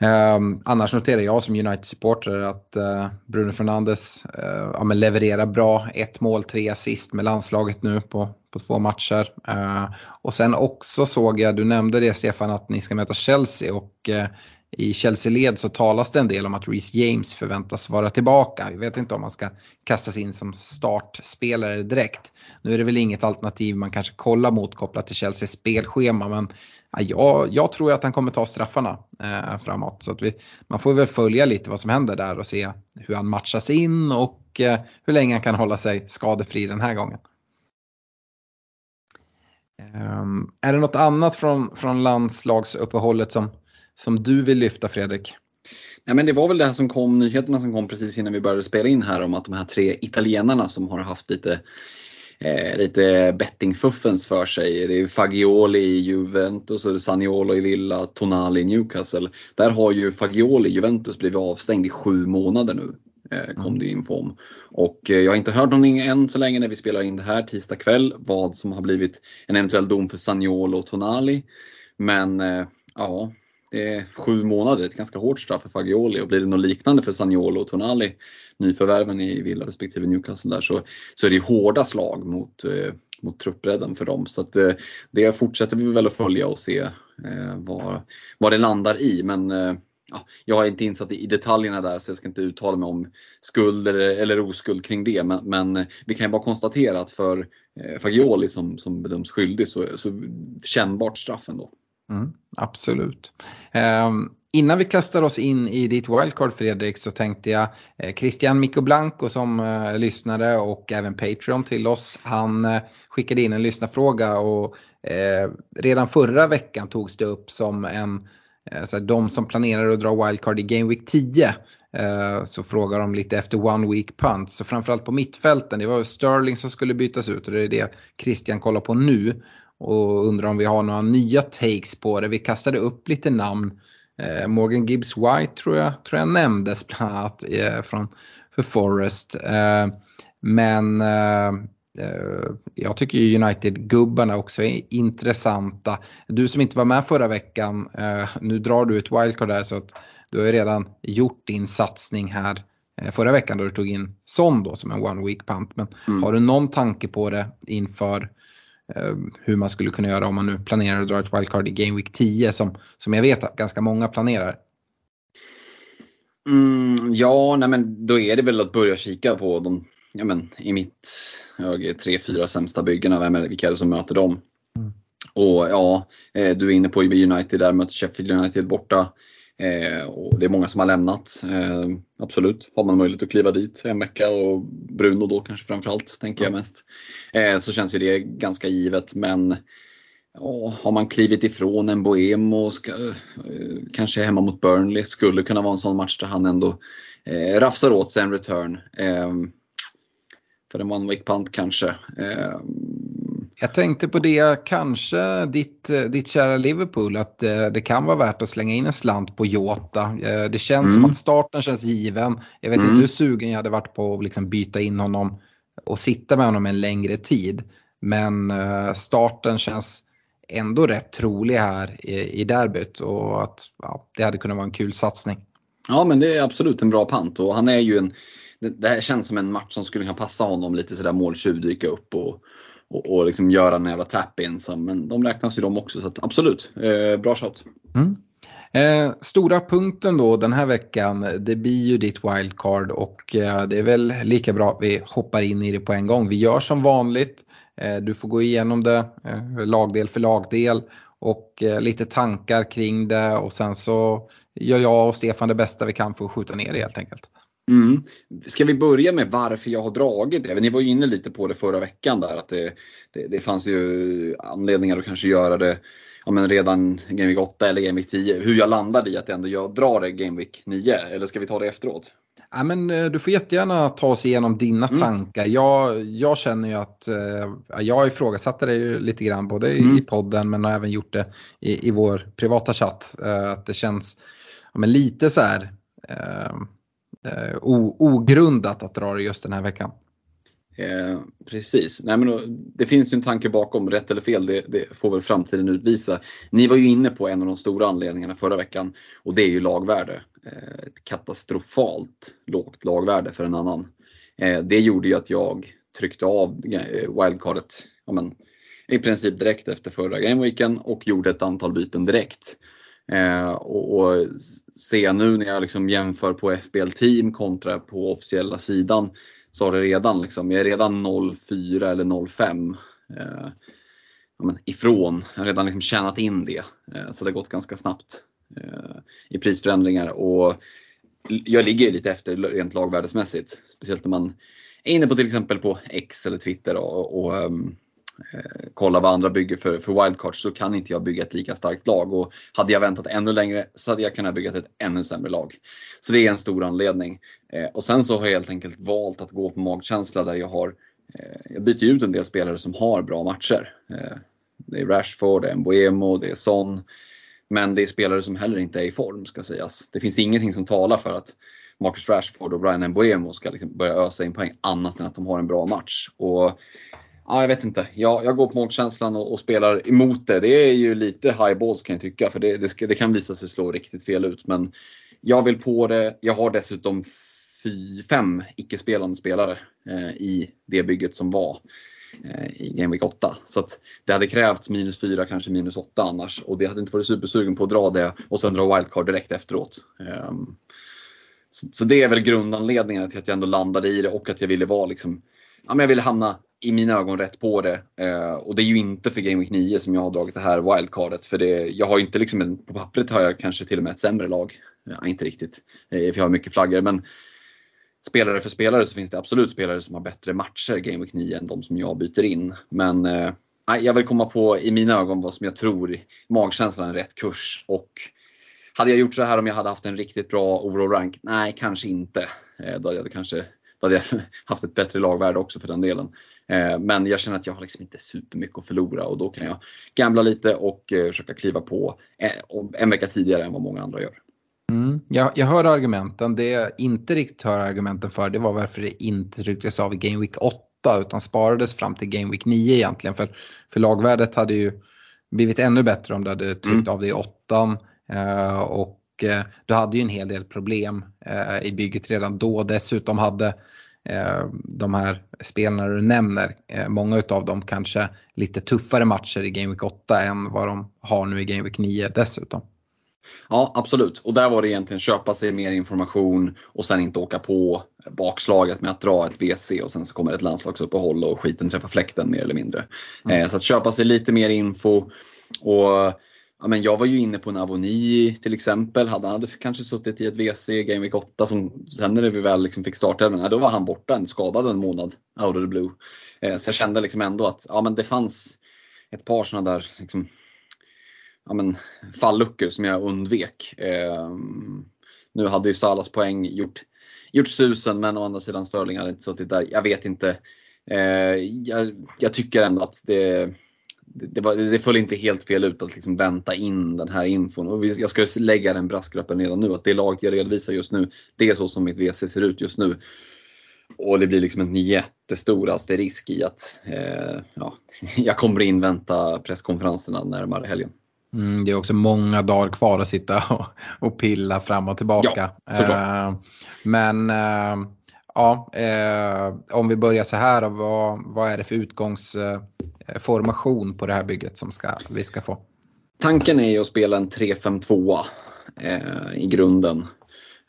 Speaker 2: Um, annars noterar jag som United-supporter att uh, Bruno Fernandes uh, ja, levererar bra. Ett mål, tre assist med landslaget nu på, på två matcher. Eh, och sen också såg jag, du nämnde det Stefan, att ni ska möta Chelsea och eh, i Chelsea-led så talas det en del om att Reece James förväntas vara tillbaka. Jag vet inte om man ska kastas in som startspelare direkt. Nu är det väl inget alternativ man kanske kollar mot kopplat till Chelseas spelschema men jag, jag tror att han kommer ta straffarna eh, framåt. Så att vi, man får väl följa lite vad som händer där och se hur han matchas in och eh, hur länge han kan hålla sig skadefri den här gången. Um, är det något annat från, från landslagsuppehållet som, som du vill lyfta Fredrik?
Speaker 3: Ja, men det var väl det här som kom, nyheterna som kom precis innan vi började spela in här om att de här tre italienarna som har haft lite eh, lite bettingfuffens för sig. Det är Fagioli i Juventus och Saniolo i Villa, Tonali i Newcastle. Där har ju Fagioli i Juventus blivit avstängd i sju månader nu. Eh, kom mm. det info om. Och eh, jag har inte hört någonting än så länge när vi spelar in det här tisdag kväll vad som har blivit en eventuell dom för Saniolo och Tonali. Men eh, ja, det är sju månader, ett ganska hårt straff för Fagioli och blir det något liknande för Saniolo och Tonali, nyförvärven i Villa respektive Newcastle där, så, så är det hårda slag mot, eh, mot truppbredden för dem. Så att, eh, det fortsätter vi väl att följa och se eh, vad, vad det landar i. Men ja, jag är inte insatt i detaljerna där så jag ska inte uttala mig om skuld eller, eller oskuld kring det. Men, men eh, vi kan ju bara konstatera att för eh, Fagioli som, som bedöms skyldig så, så kännbart straff ändå.
Speaker 2: Mm, absolut. Um, innan vi kastar oss in i ditt wildcard Fredrik så tänkte jag eh, Christian Mikko Blanco som eh, lyssnare och även Patreon till oss. Han eh, skickade in en lyssnarfråga och eh, redan förra veckan togs det upp som en eh, Eh, så de som planerar att dra wildcard i Game Week 10 eh, så frågar de lite efter one week punts. Så framförallt på mittfälten, det var Sterling som skulle bytas ut och det är det Christian kollar på nu och undrar om vi har några nya takes på det. Vi kastade upp lite namn. Eh, Morgan Gibbs White tror jag, tror jag nämndes bland annat från, för Forest. Men jag tycker United-gubbarna också är intressanta. Du som inte var med förra veckan, eh, nu drar du ett wildcard där så att du har ju redan gjort din satsning här förra veckan då du tog in Son då som en one week punt. Men mm. har du någon tanke på det inför Eh, hur man skulle kunna göra om man nu planerar att dra ett wildcard i Game Week 10 som, som jag vet att ganska många planerar.
Speaker 3: Mm, ja, nej men då är det väl att börja kika på de, ja men i mitt öga, tre, fyra sämsta byggena, vem är det, vilka är det som möter dem? Mm. Och ja, eh, du är inne på United där, möter Sheffield United borta. Eh, och det är många som har lämnat. Eh, absolut, har man möjlighet att kliva dit en vecka och Bruno då kanske framförallt, tänker jag mest. Eh, så känns ju det ganska givet men oh, har man klivit ifrån en Bohem och ska, kanske hemma mot Burnley skulle kunna vara en sån match där han ändå eh, rafsar åt sig en return. Eh, för en one week punt kanske.
Speaker 2: Jag tänkte på det, kanske ditt, ditt kära Liverpool, att eh, det kan vara värt att slänga in en slant på Jota. Eh, det känns mm. som att starten känns given. Jag vet mm. inte hur sugen jag hade varit på att liksom byta in honom och sitta med honom en längre tid. Men eh, starten känns ändå rätt trolig här i, i derbyt och att ja, det hade kunnat vara en kul satsning.
Speaker 3: Ja men det är absolut en bra pant och han är ju en det här känns som en match som skulle kunna passa honom lite sådär måltjuv dyka upp och, och, och liksom göra en jävla tap-in. Men de räknas ju de också så absolut, eh, bra shot.
Speaker 2: Mm. Eh, stora punkten då den här veckan, det blir ju ditt wildcard och eh, det är väl lika bra att vi hoppar in i det på en gång. Vi gör som vanligt, eh, du får gå igenom det eh, lagdel för lagdel och eh, lite tankar kring det och sen så gör jag och Stefan det bästa vi kan för att skjuta ner det helt enkelt.
Speaker 3: Mm. Ska vi börja med varför jag har dragit det? Ni var ju inne lite på det förra veckan där att det, det, det fanns ju anledningar att kanske göra det ja, men redan Game Week 8 eller Game Week 10. Hur jag landade i att ändå jag drar det Game Week 9 eller ska vi ta det efteråt?
Speaker 2: Ja, men, eh, du får jättegärna ta oss igenom dina mm. tankar. Jag, jag känner ju att eh, jag ifrågasatte det ju lite grann både mm. i podden men har även gjort det i, i vår privata chatt. Eh, att det känns ja, men lite så här eh, eh, ogrundat att dra det just den här veckan.
Speaker 3: Eh, precis. Nej, men då, det finns ju en tanke bakom, rätt eller fel, det, det, får väl framtiden utvisa. Ni var ju inne på en av de stora anledningarna förra veckan och det är ju lagvärde. Eh, ett katastrofalt lågt lagvärde för en annan. Eh, det gjorde ju att jag tryckte av eh, wildcardet ja, men, i princip direkt efter förra gameweeken och gjorde ett antal byten direkt. Eh, och, och se nu när jag liksom jämför på FBL Team kontra på officiella sidan så har det redan liksom, jag är redan 0,4 eller 0,5 eh, ja, ifrån. Jag har redan liksom tjänat in det. Eh, så det har gått ganska snabbt eh, i prisförändringar. Och jag ligger lite efter rent lagvärdesmässigt. Speciellt när man är inne på till exempel på X eller Twitter och, och um, eh, kolla vad andra bygger för, för wildcards så kan inte jag bygga ett lika starkt lag. Och hade jag väntat ännu längre så hade jag kunnat bygga ett ännu sämre lag. Så det är en stor anledning. Eh, och sen så har jag helt enkelt valt att gå på magkänsla där jag har eh, jag byter ut en del spelare som har bra matcher. Eh, det är Rashford, det är Mbuemo, det är Son. Men det är spelare som heller inte är i form ska sägas. Det finns ingenting som talar för att Marcus Rashford och Brian Mbuemo ska liksom börja ösa in poäng annat än att de har en bra match. Och Ja, jag vet inte. Jag, jag går på magkänslan och, och, spelar emot det. Det är ju lite high balls kan jag tycka, för det, det, ska, det, kan visa sig slå riktigt fel ut. Men jag vill på det. Jag har dessutom fy, fem icke-spelande spelare eh, i det bygget som var eh, i Game Week 8. Så att det hade krävts minus 4, kanske minus 8 annars. Och det hade inte varit supersugen på att dra det och sen dra wildcard direkt efteråt. Eh, så, så, det är väl grundanledningen till att jag ändå landade i det och att jag ville vara liksom, ja, men jag ville hamna i mina ögon rätt på det. Eh, och det är ju inte för Game Week 9 som jag har dragit det här wildcardet. För det, jag har ju inte liksom en, på pappret har jag kanske till och med ett sämre lag. Ja, inte riktigt, eh, för jag har mycket flaggor. Men spelare för spelare så finns det absolut spelare som har bättre matcher Game Week 9 än de som jag byter in. Men eh, jag vill komma på i mina ögon vad som jag tror magkänslan är rätt kurs. Och hade jag gjort så här om jag hade haft en riktigt bra overall rank? Nej, kanske inte. Eh, då hade jag kanske då hade jag haft ett bättre lagvärde också för den delen. Eh, men jag känner att jag har liksom inte supermycket att förlora och då kan jag gambla lite och eh, försöka kliva på eh, en vecka tidigare än vad många andra gör.
Speaker 2: Mm, jag, jag hör argumenten. Det jag inte riktigt hör argumenten för det var varför det inte trycktes av i Game Week 8 utan sparades fram till Game Week 9 egentligen. För, för lagvärdet hade ju blivit ännu bättre om du hade tryckt mm. av det i 8 och du hade ju en hel del problem i bygget redan då. Dessutom hade Eh, de här spelarna du nämner, eh, många utav dem kanske lite tuffare matcher i Game Week 8 än vad de har nu i Game Week 9 dessutom.
Speaker 3: Ja absolut och där var det egentligen köpa sig mer information och sen inte åka på bakslaget med att dra ett WC och sen så kommer ett landslagsuppehåll och skiten träffar fläkten mer eller mindre. Mm. Eh, så att köpa sig lite mer info och ja, men jag var ju inne på en Avoni till exempel. Hade han hade kanske suttit i ett WC Game Week 8 som sen när vi väl liksom fick starta, men, då var han borta, en skadad en månad out of the blue. Eh, så jag kände liksom ändå att ja, men det fanns ett par sådana där liksom, ja, men, falluckor som jag undvek. Eh, nu hade ju Salas poäng gjort, gjort susen men å andra sidan Sterling hade inte suttit där. Jag vet inte. Eh, jag, jag tycker ändå att det det, var, det föll inte helt fel ut att liksom vänta in den här infon. Och jag ska lägga den brasklappen redan nu att det laget jag redovisar just nu, det är så som mitt WC ser ut just nu. Och det blir liksom en jättestor asterisk i att eh, ja, jag kommer invänta presskonferenserna närmare helgen.
Speaker 2: Mm, det är också många dagar kvar att sitta och, och pilla fram och tillbaka.
Speaker 3: Ja,
Speaker 2: eh, men eh, ja, eh, om vi börjar så här, vad, vad är det för formation på det här bygget som ska, vi ska få?
Speaker 3: Tanken är ju att spela en 3-5-2 eh, i grunden.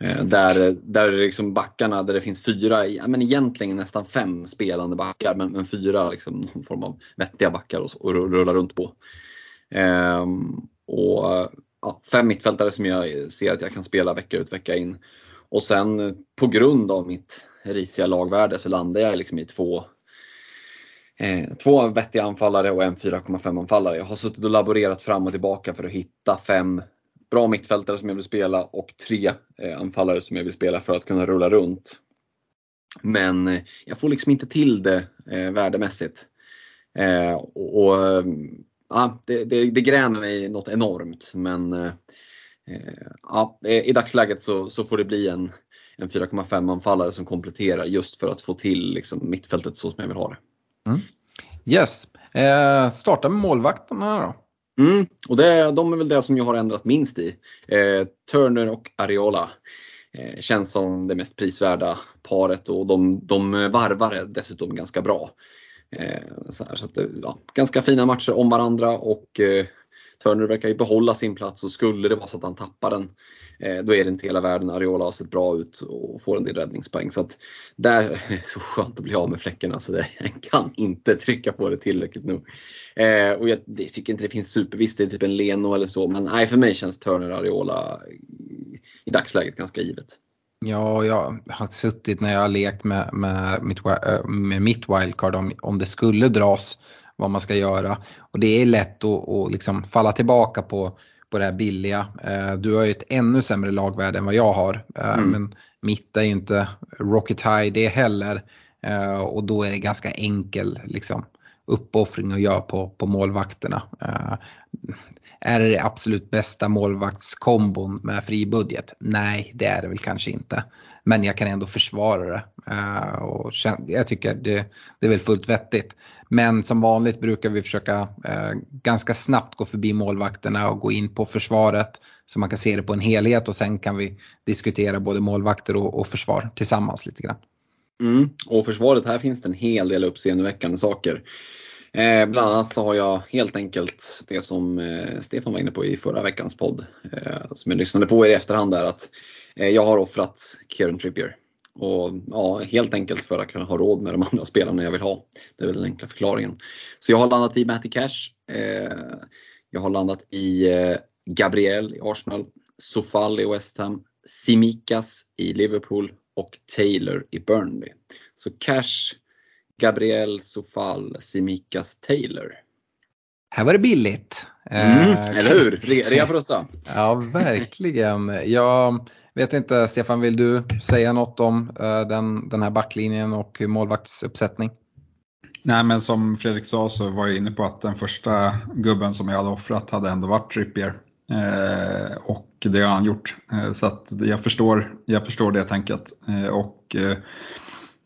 Speaker 3: Eh, där, där liksom backarna, där det finns fyra, ja, men egentligen nästan fem spelande backar, men, men fyra liksom, någon form av vettiga backar att rulla runt på. Eh, och ja, Fem mittfältare som jag ser att jag kan spela vecka ut vecka in. Och sen på grund av mitt risiga lagvärde så landar jag liksom i två eh, Två vettiga anfallare och en 4,5 anfallare. Jag har suttit och laborerat fram och tillbaka för att hitta fem bra mittfältare som jag vill spela och tre eh, anfallare som jag vill spela för att kunna rulla runt. Men eh, jag får liksom inte till det eh, värdemässigt. Eh, och, och eh, ja, det, det, det grämer mig något enormt men eh, ja, i dagsläget så, så får det bli en en 4,5 anfallare som kompletterar just för att få till liksom, mittfältet så som jag vill ha det.
Speaker 2: Mm. Yes, eh, starta med målvakterna då.
Speaker 3: Mm, och det, de är väl det som jag har ändrat minst i. Eh, Turner och Areola eh, känns som det mest prisvärda paret och de, de varvar dessutom ganska bra. Eh, så, här, så att, ja, ganska fina matcher om varandra och eh, Turner verkar ju behålla sin plats och skulle det vara så att han tappar den Eh, då är det inte hela världen. Ariola har sett bra ut och får en del räddningspoäng. Så att där är det så skönt att bli av med fläckarna så jag kan inte trycka på det tillräckligt nu. Eh, och jag, det, tycker inte det finns supervisst, det är typ en Leno eller så, men nej för mig känns Turner Ariola i, dagsläget ganska givet.
Speaker 2: Ja, jag har suttit när jag har lekt med, med, mitt, eh, med mitt wildcard om, om det skulle dras vad man ska göra. Och det är lätt att, att liksom falla tillbaka på på det här billiga. Eh, du har ju ett ännu sämre lagvärde än vad jag har. Eh, mm. Men mitt är ju inte rocket high det heller. Eh, och då är det ganska enkel liksom, uppoffring att göra på, på målvakterna. Är det det absolut bästa målvaktskombon med fri budget? Nej, det är det väl kanske inte. Men jag kan ändå försvara det. Uh, och jag tycker det, det, är väl fullt vettigt. Men som vanligt brukar vi försöka uh, ganska snabbt gå förbi målvakterna och gå in på försvaret. Så man kan se det på en helhet och sen kan vi diskutera både målvakter och, och försvar tillsammans lite grann.
Speaker 3: Mm. Och försvaret, här finns det en hel del uppseendeväckande saker. Eh, bland annat så har jag helt enkelt det som eh, Stefan var inne på i förra veckans podd, eh, som jag lyssnade på i efterhand där, att eh, jag har offrat Kieran Trippier. Och ja, helt enkelt för att kunna ha råd med de andra spelarna jag vill ha. Det är väl den enkla förklaringen. Så jag har landat i Matty Cash. Eh, jag har landat i eh, Gabriel i Arsenal, Sofal i West Ham, Simikas i Liverpool och Taylor i Burnley. Så Cash Gabriel Sofal Simikas Taylor.
Speaker 2: Här var det billigt.
Speaker 3: Mm, eh, eller hur? Rea på rösta.
Speaker 2: ja, verkligen. Jag vet inte, Stefan, vill du säga något om eh, den, den här backlinjen och målvaktsuppsättning?
Speaker 4: Nej, men som Fredrik sa så var jag inne på att den första gubben som jag hade offrat hade ändå varit Trippier. Eh, och det har han gjort. Eh, så att jag förstår, jag förstår det tänket. Eh, och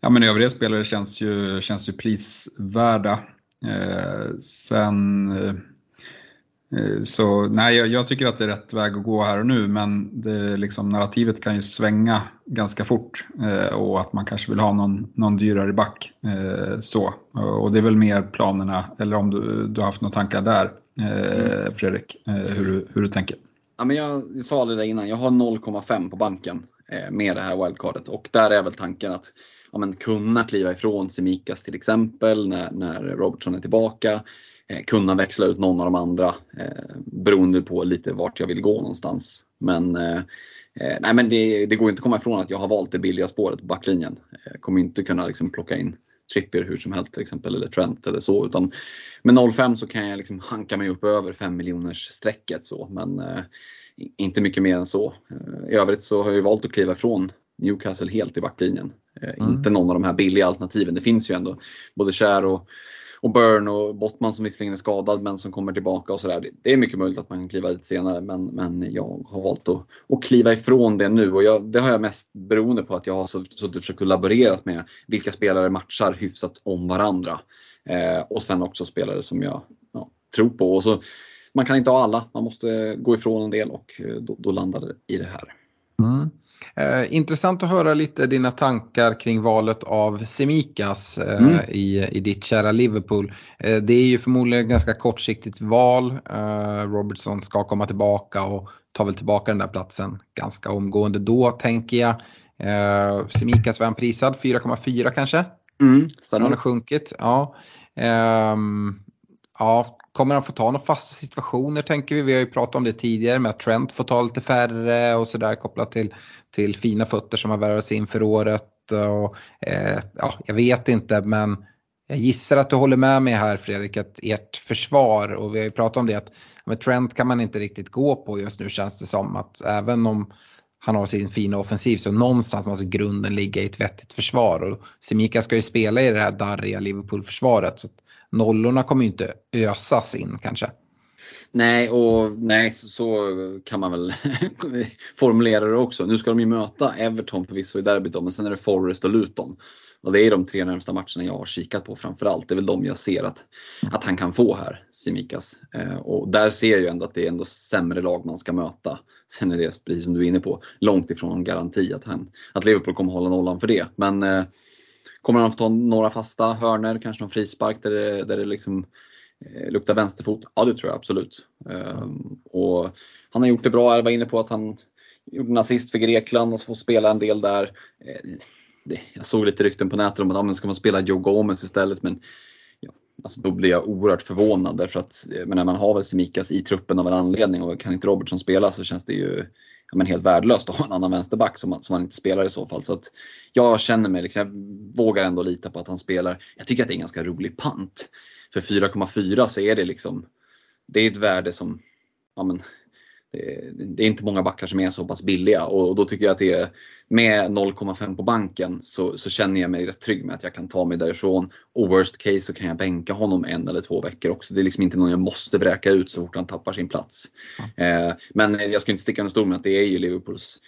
Speaker 4: Ja men övriga spelare känns ju, känns ju prisvärda. Eh, sen eh, så nej, jag, jag, tycker att det är rätt väg att gå här och nu men det, liksom, narrativet kan ju svänga ganska fort eh, och att man kanske vill ha någon, någon dyrare back. Eh, så. Och det är väl mer planerna, eller om du, du har haft några tankar där eh, Fredrik, eh, hur, hur du tänker?
Speaker 3: Ja, men jag, jag sa det där innan, jag har 0,5 på banken med det här wildcardet och där är väl tanken att ja, men, kunna kliva ifrån Semikas till exempel när, när Robertson är tillbaka. Eh, kunna växla ut någon av de andra eh, beroende på lite vart jag vill gå någonstans. Men, eh, eh nej, men det, det, går inte att komma ifrån att jag har valt det billiga spåret på backlinjen. Jag kommer inte kunna liksom, plocka in Trippier hur som helst till exempel eller Trent eller så. Utan med 0,5 så kan jag liksom hanka mig upp över 5 miljoners strecket så. Men eh, inte mycket mer än så. Eh, I övrigt så har jag valt att kliva ifrån Newcastle helt i backlinjen. Eh, mm. Inte någon av de här billiga alternativen. Det finns ju ändå både Kär och, och Burn och Bottman som visserligen är skadad men som kommer tillbaka och sådär. Det är mycket möjligt att man kan kliva dit senare men, men jag har valt att, att kliva ifrån det nu och jag, det har jag mest beroende på att jag har suttit och försökt laborera med vilka spelare matchar hyfsat om varandra. Eh, och sen också spelare som jag ja, tror på. Och så, man kan inte ha alla, man måste gå ifrån en del och eh, då, då landar det i det här.
Speaker 2: Mm. Eh, intressant att höra lite dina tankar kring valet av Semikas eh, mm. i, i ditt kära Liverpool. Eh, det är ju förmodligen ett ganska kortsiktigt val. Eh, Robertson ska komma tillbaka och tar väl tillbaka den där platsen ganska omgående då tänker jag. Eh, Semikas var han prisad 4,4 kanske?
Speaker 3: Mm,
Speaker 2: stämmer. Han har sjunkit. Ja. Ehm, ja, Kommer han få ta några fasta situationer tänker vi? Vi har ju pratat om det tidigare med att Trent får ta lite färre och sådär kopplat till, till fina fötter som har värvats in för året. Och, eh, ja, jag vet inte men jag gissar att du håller med mig här Fredrik att ert försvar och vi har ju pratat om det att med Trent kan man inte riktigt gå på just nu känns det som att även om han har sin fina offensiv så någonstans måste grunden ligga i ett vettigt försvar och Semika ska ju spela i det här darriga Liverpool-försvaret. Så nollorna kommer ju inte ösas in kanske.
Speaker 3: Nej, och nej, så, så kan man väl formulera det också. Nu ska de ju möta Everton förvisso i derbyt men sen är det Forest och Luton. Och det är de tre närmsta matcherna jag har kikat på framförallt. Det är väl de jag ser att, att han kan få här, Simikas. Eh, och där ser jag ju ändå att det är ändå sämre lag man ska möta. Sen är det, precis som du är inne på, långt ifrån en garanti att, han, att Liverpool kommer hålla nollan för det. Men eh, Kommer han få ta några fasta hörner, kanske någon frispark där det, där det liksom eh, luktar vänsterfot? Ja, det tror jag absolut. Ehm, och han har gjort det bra. Jag var inne på att han gjorde en assist för Grekland och så får spela en del där. Eh, det, jag såg lite rykten på nätet om att ja, ska man spela Joe Gomez istället. Men ja, alltså då blir jag oerhört förvånad därför att eh, men man har väl Semikas i truppen av en anledning och kan inte Robertson spela så känns det ju ja, men helt värdelöst att ha en annan vänsterback som, som han inte spelar i så fall. Så att jag känner mig, liksom, jag vågar ändå lita på att han spelar. Jag tycker att det är en ganska rolig pant. För 4,4 så är det liksom, det är ett värde som, ja men, det, är inte många backar som är så pass billiga och då tycker jag att det är med 0,5 på banken så, så, känner jag mig rätt trygg med att jag kan ta mig därifrån. Och worst case så kan jag bänka honom en eller två veckor också. Det är liksom inte någon jag måste vräka ut så fort han tappar sin plats. Mm. Eh, men jag ska inte sticka under stol med att det är ju Liverpools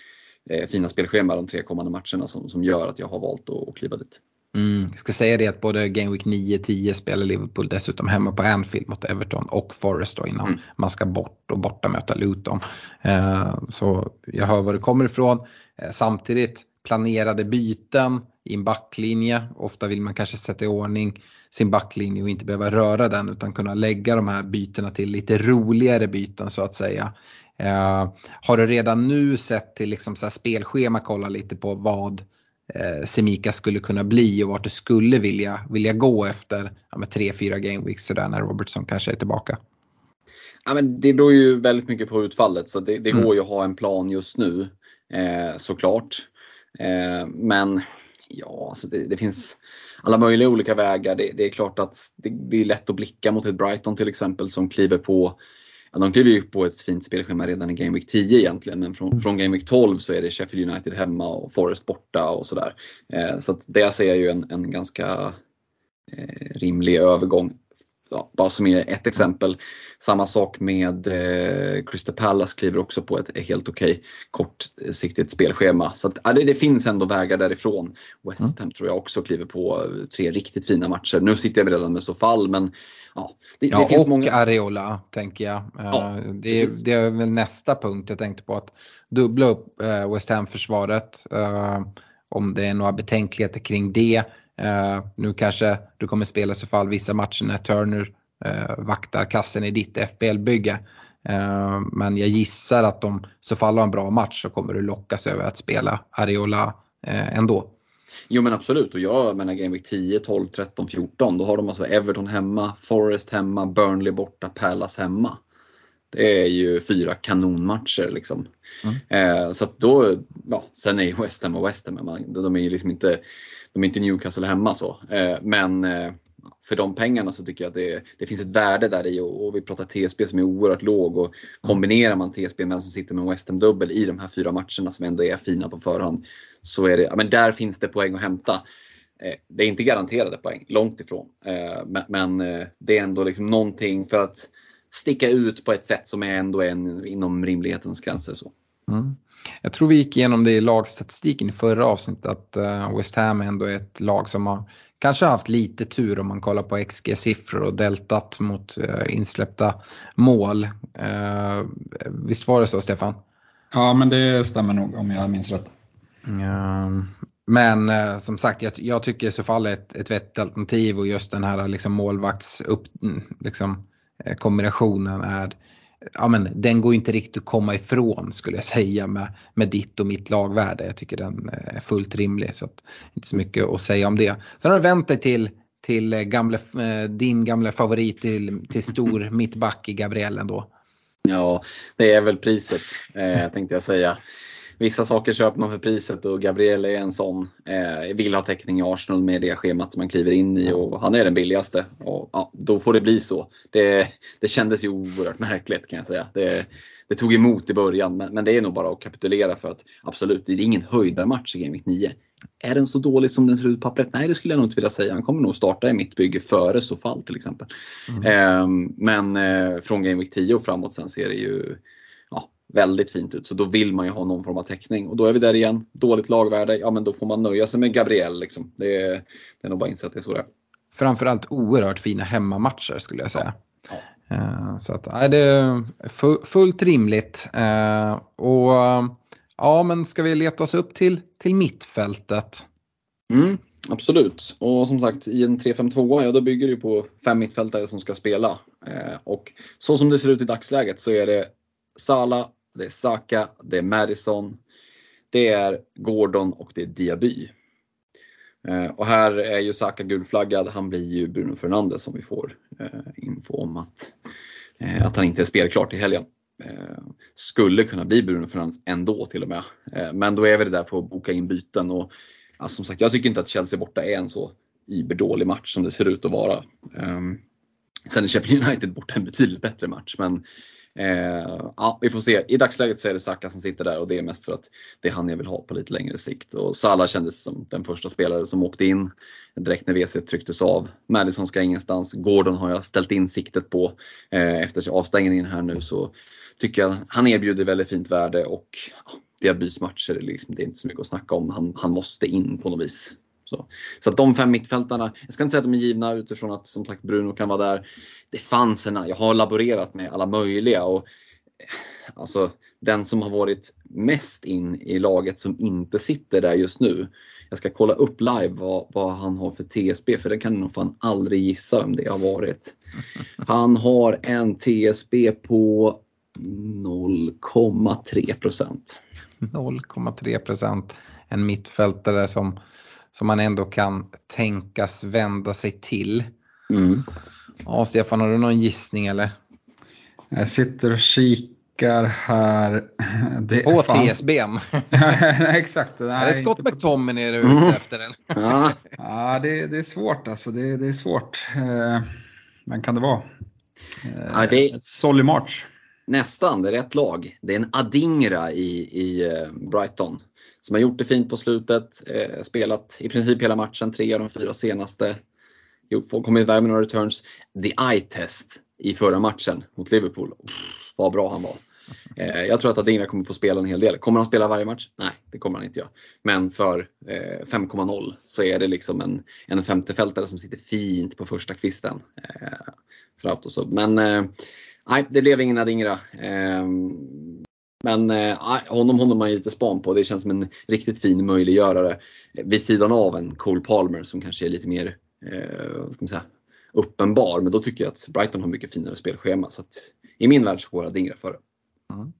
Speaker 3: eh, fina spelschema de tre kommande matcherna som, som gör att jag har valt att, att kliva dit.
Speaker 2: Mm. Jag ska säga det att både Game Week 9-10 spelar Liverpool dessutom hemma på Anfield mot Everton och Forest då innan mm. man ska bort och borta möta Luton. Eh, så jag hör var det kommer ifrån. Eh, samtidigt planerade byten i en backlinje. Ofta vill man kanske sätta i ordning sin backlinje och inte behöva röra den utan kunna lägga de här bytena till lite roligare byten så att säga. Eh, har du redan nu sett till liksom så spelschema kolla lite på vad eh, Semika skulle kunna bli och vart du skulle vilja, vilja gå efter ja, 3-4 gameweeks sådär när Robertson kanske är tillbaka?
Speaker 3: Ja, men det beror ju väldigt mycket på utfallet så det, det mm. går ju att ha en plan just nu eh, såklart. Eh, men ja, alltså det, det, finns alla möjliga olika vägar. Det, det är klart att det, det, är lätt att blicka mot ett Brighton till exempel som kliver på de kliver ju på ett fint spelschema redan i Game Week 10 egentligen men från, mm. från Game Week 12 så är det Sheffield United hemma och Forest borta och sådär. Eh, så att det ser jag ju en, en ganska eh, rimlig övergång. Ja, bara som är ett exempel. Samma sak med eh, Crystal Palace kliver också på ett helt okej okay, kortsiktigt spelschema. Så att, ja, det, det, finns ändå vägar därifrån. West Ham mm. tror jag också kliver på tre riktigt fina matcher. Nu sitter jag redan med så fall men
Speaker 2: ja, det, ja, det finns och många... Areola tänker jag. Ja, eh, det, det, är väl nästa punkt jag tänkte på att dubbla upp eh, West Ham-försvaret. Eh, om det är några betänkligheter kring det. Nu kanske du kommer spela i så fall vissa matcher när Turner vaktar kassen i ditt FBL-bygge. Men jag gissar att om så fall har en bra match så kommer du lockas över att spela Areola ändå.
Speaker 3: Jo men absolut och jag menar Game Week 10, 12, 13, 14 då har de alltså Everton hemma, Forest hemma, Burnley borta, Palace hemma. Det är ju fyra kanonmatcher liksom. Mm. Eh, så då, ja, sen är ju West Ham och West Ham, man, de är ju liksom inte, de är inte Newcastle hemma så. Eh, men eh, för de pengarna så tycker jag att det, det finns ett värde där i och, och, vi pratar TSB som är oerhört låg och kombinerar man TSB med som sitter med en West Ham dubbel i de här fyra matcherna som ändå är fina på förhand så är det, men där finns det poäng att hämta. Eh, det är inte garanterade poäng, långt ifrån. Men, det är ändå liksom någonting för att sticka ut på ett sätt som är ändå är inom rimlighetens gränser. Så.
Speaker 2: Mm. Jag tror vi gick igenom det i lagstatistiken i förra avsnittet att West Ham ändå är ett lag som har kanske haft lite tur om man kollar på XG-siffror och deltat mot insläppta mål. Visst var det så Stefan?
Speaker 4: Ja men det stämmer nog om jag minns rätt.
Speaker 2: Men eh, som sagt, jag, jag tycker i så fall ett, ett vettigt alternativ och just den här liksom målvakts upp, liksom, eh, är Ja, men den går inte riktigt att komma ifrån skulle jag säga med, med ditt och mitt lagvärde. Jag tycker den eh, är fullt rimlig så att, inte så mycket att säga om det. Sen har du vänt dig till, till eh, gamle, eh, din gamla favorit till, till stor mittback i Gabriel ändå.
Speaker 3: Ja, det är väl priset eh, tänkte jag säga vissa saker köper man för priset och Gabriel är en sån. Eh, vill ha täckning i Arsenal med det schemat som man kliver in i och han är den billigaste. Och, ja, då får det bli så. Det, det kändes ju oerhört märkligt kan jag säga. Det, det tog emot i början men, men, det är nog bara att kapitulera för att absolut, det är ingen höjdarmatch i Game Week 9. Är den så dålig som den ser ut på pappret? Nej, det skulle jag nog inte vilja säga. Han kommer nog starta i mitt bygge före så fall till exempel. Mm. Eh, men eh, från Game Week 10 och framåt sen ser det ju väldigt fint ut. Så då vill man ju ha någon form av täckning. Och då är vi där igen. Dåligt lagvärde, ja men då får man nöja sig med Gabriel. Liksom. Det, är, det är nog bara insett att det är så det är.
Speaker 2: Framförallt oerhört fina hemmamatcher skulle jag säga. Ja. Ja. Eh, så att, nej, det är fullt rimligt. Eh, och ja, men ska vi leta oss upp till, till mittfältet?
Speaker 3: Mm, absolut. Och som sagt i en 3-5-2 ja då bygger det på fem mittfältare som ska spela. Eh, och så som det ser ut i dagsläget så är det Sala, det är Saka, det är Madison, det är Gordon och det är Diaby. Eh, och här är ju Saka gulflaggad, han blir ju Bruno Fernandes som vi får eh, info om att, eh, att han inte är spelklar till helgen. Skulle kunna bli Bruno Fernandes ändå till och med. Men då är vi det där på att boka in byten och ja, som sagt jag tycker inte att Chelsea borta är en så iberdålig match som det ser ut att vara. Sen är Sheffield United borta en betydligt bättre match men Eh, ja, vi får se. I dagsläget så är det Saka som sitter där och det är mest för att det är han jag vill ha på lite längre sikt. Och Salah kändes som den första spelare som åkte in direkt när WC trycktes av. Madison ska ingenstans. Gordon har jag ställt in siktet på. Eh, efter avstängningen här nu så tycker jag han erbjuder väldigt fint värde och ja, derbysmatcher, liksom, det är inte så mycket att snacka om. Han, han måste in på något vis. Så, så att de fem mittfältarna, jag ska inte säga att de är givna utifrån att som sagt Bruno kan vara där. Det fanns en, jag har laborerat med alla möjliga och eh, alltså den som har varit mest in i laget som inte sitter där just nu. Jag ska kolla upp live vad, vad han har för TSB för det kan nog fan aldrig gissa vem det har varit. Han har en TSB på 0,3 procent.
Speaker 2: 0,3 procent. En mittfältare som, som man ändå kan tänkas vända sig till.
Speaker 3: Mm.
Speaker 2: Ja, Stefan, har du någon gissning eller?
Speaker 4: Jag sitter och kikar här.
Speaker 2: Det På fanns... TSBn?
Speaker 4: Exakt. Nej,
Speaker 2: är det Scott McTominay du är ute mm. efter? Eller?
Speaker 4: ja, ja det, det, är svårt alltså. Det, det är svårt. Eh, men kan det vara? Ja, det... Eh, Solly March.
Speaker 3: Nästan, det är rätt lag. Det är en Adingra i, i eh, Brighton som har gjort det fint på slutet. Eh, spelat i princip hela matchen, tre av de fyra senaste. Kommer iväg med några returns. The eye test i förra matchen mot Liverpool. vad bra han var. Eh, jag tror att Adingra kommer få spela en hel del. Kommer han spela varje match? Nej, det kommer han inte göra. Men för eh, 5,0 så är det liksom en, en femtefältare som sitter fint på första kvisten. Eh, Men eh, nej, det blev ingen Adingra. Ehm, men eh, honom håller man lite span på. Det känns som en riktigt fin möjliggörare vid sidan av en Cole Palmer som kanske är lite mer eh, ska man säga, uppenbar. Men då tycker jag att Brighton har mycket finare spelschema. Så att, i min värld så går Adingra före.
Speaker 2: Mm.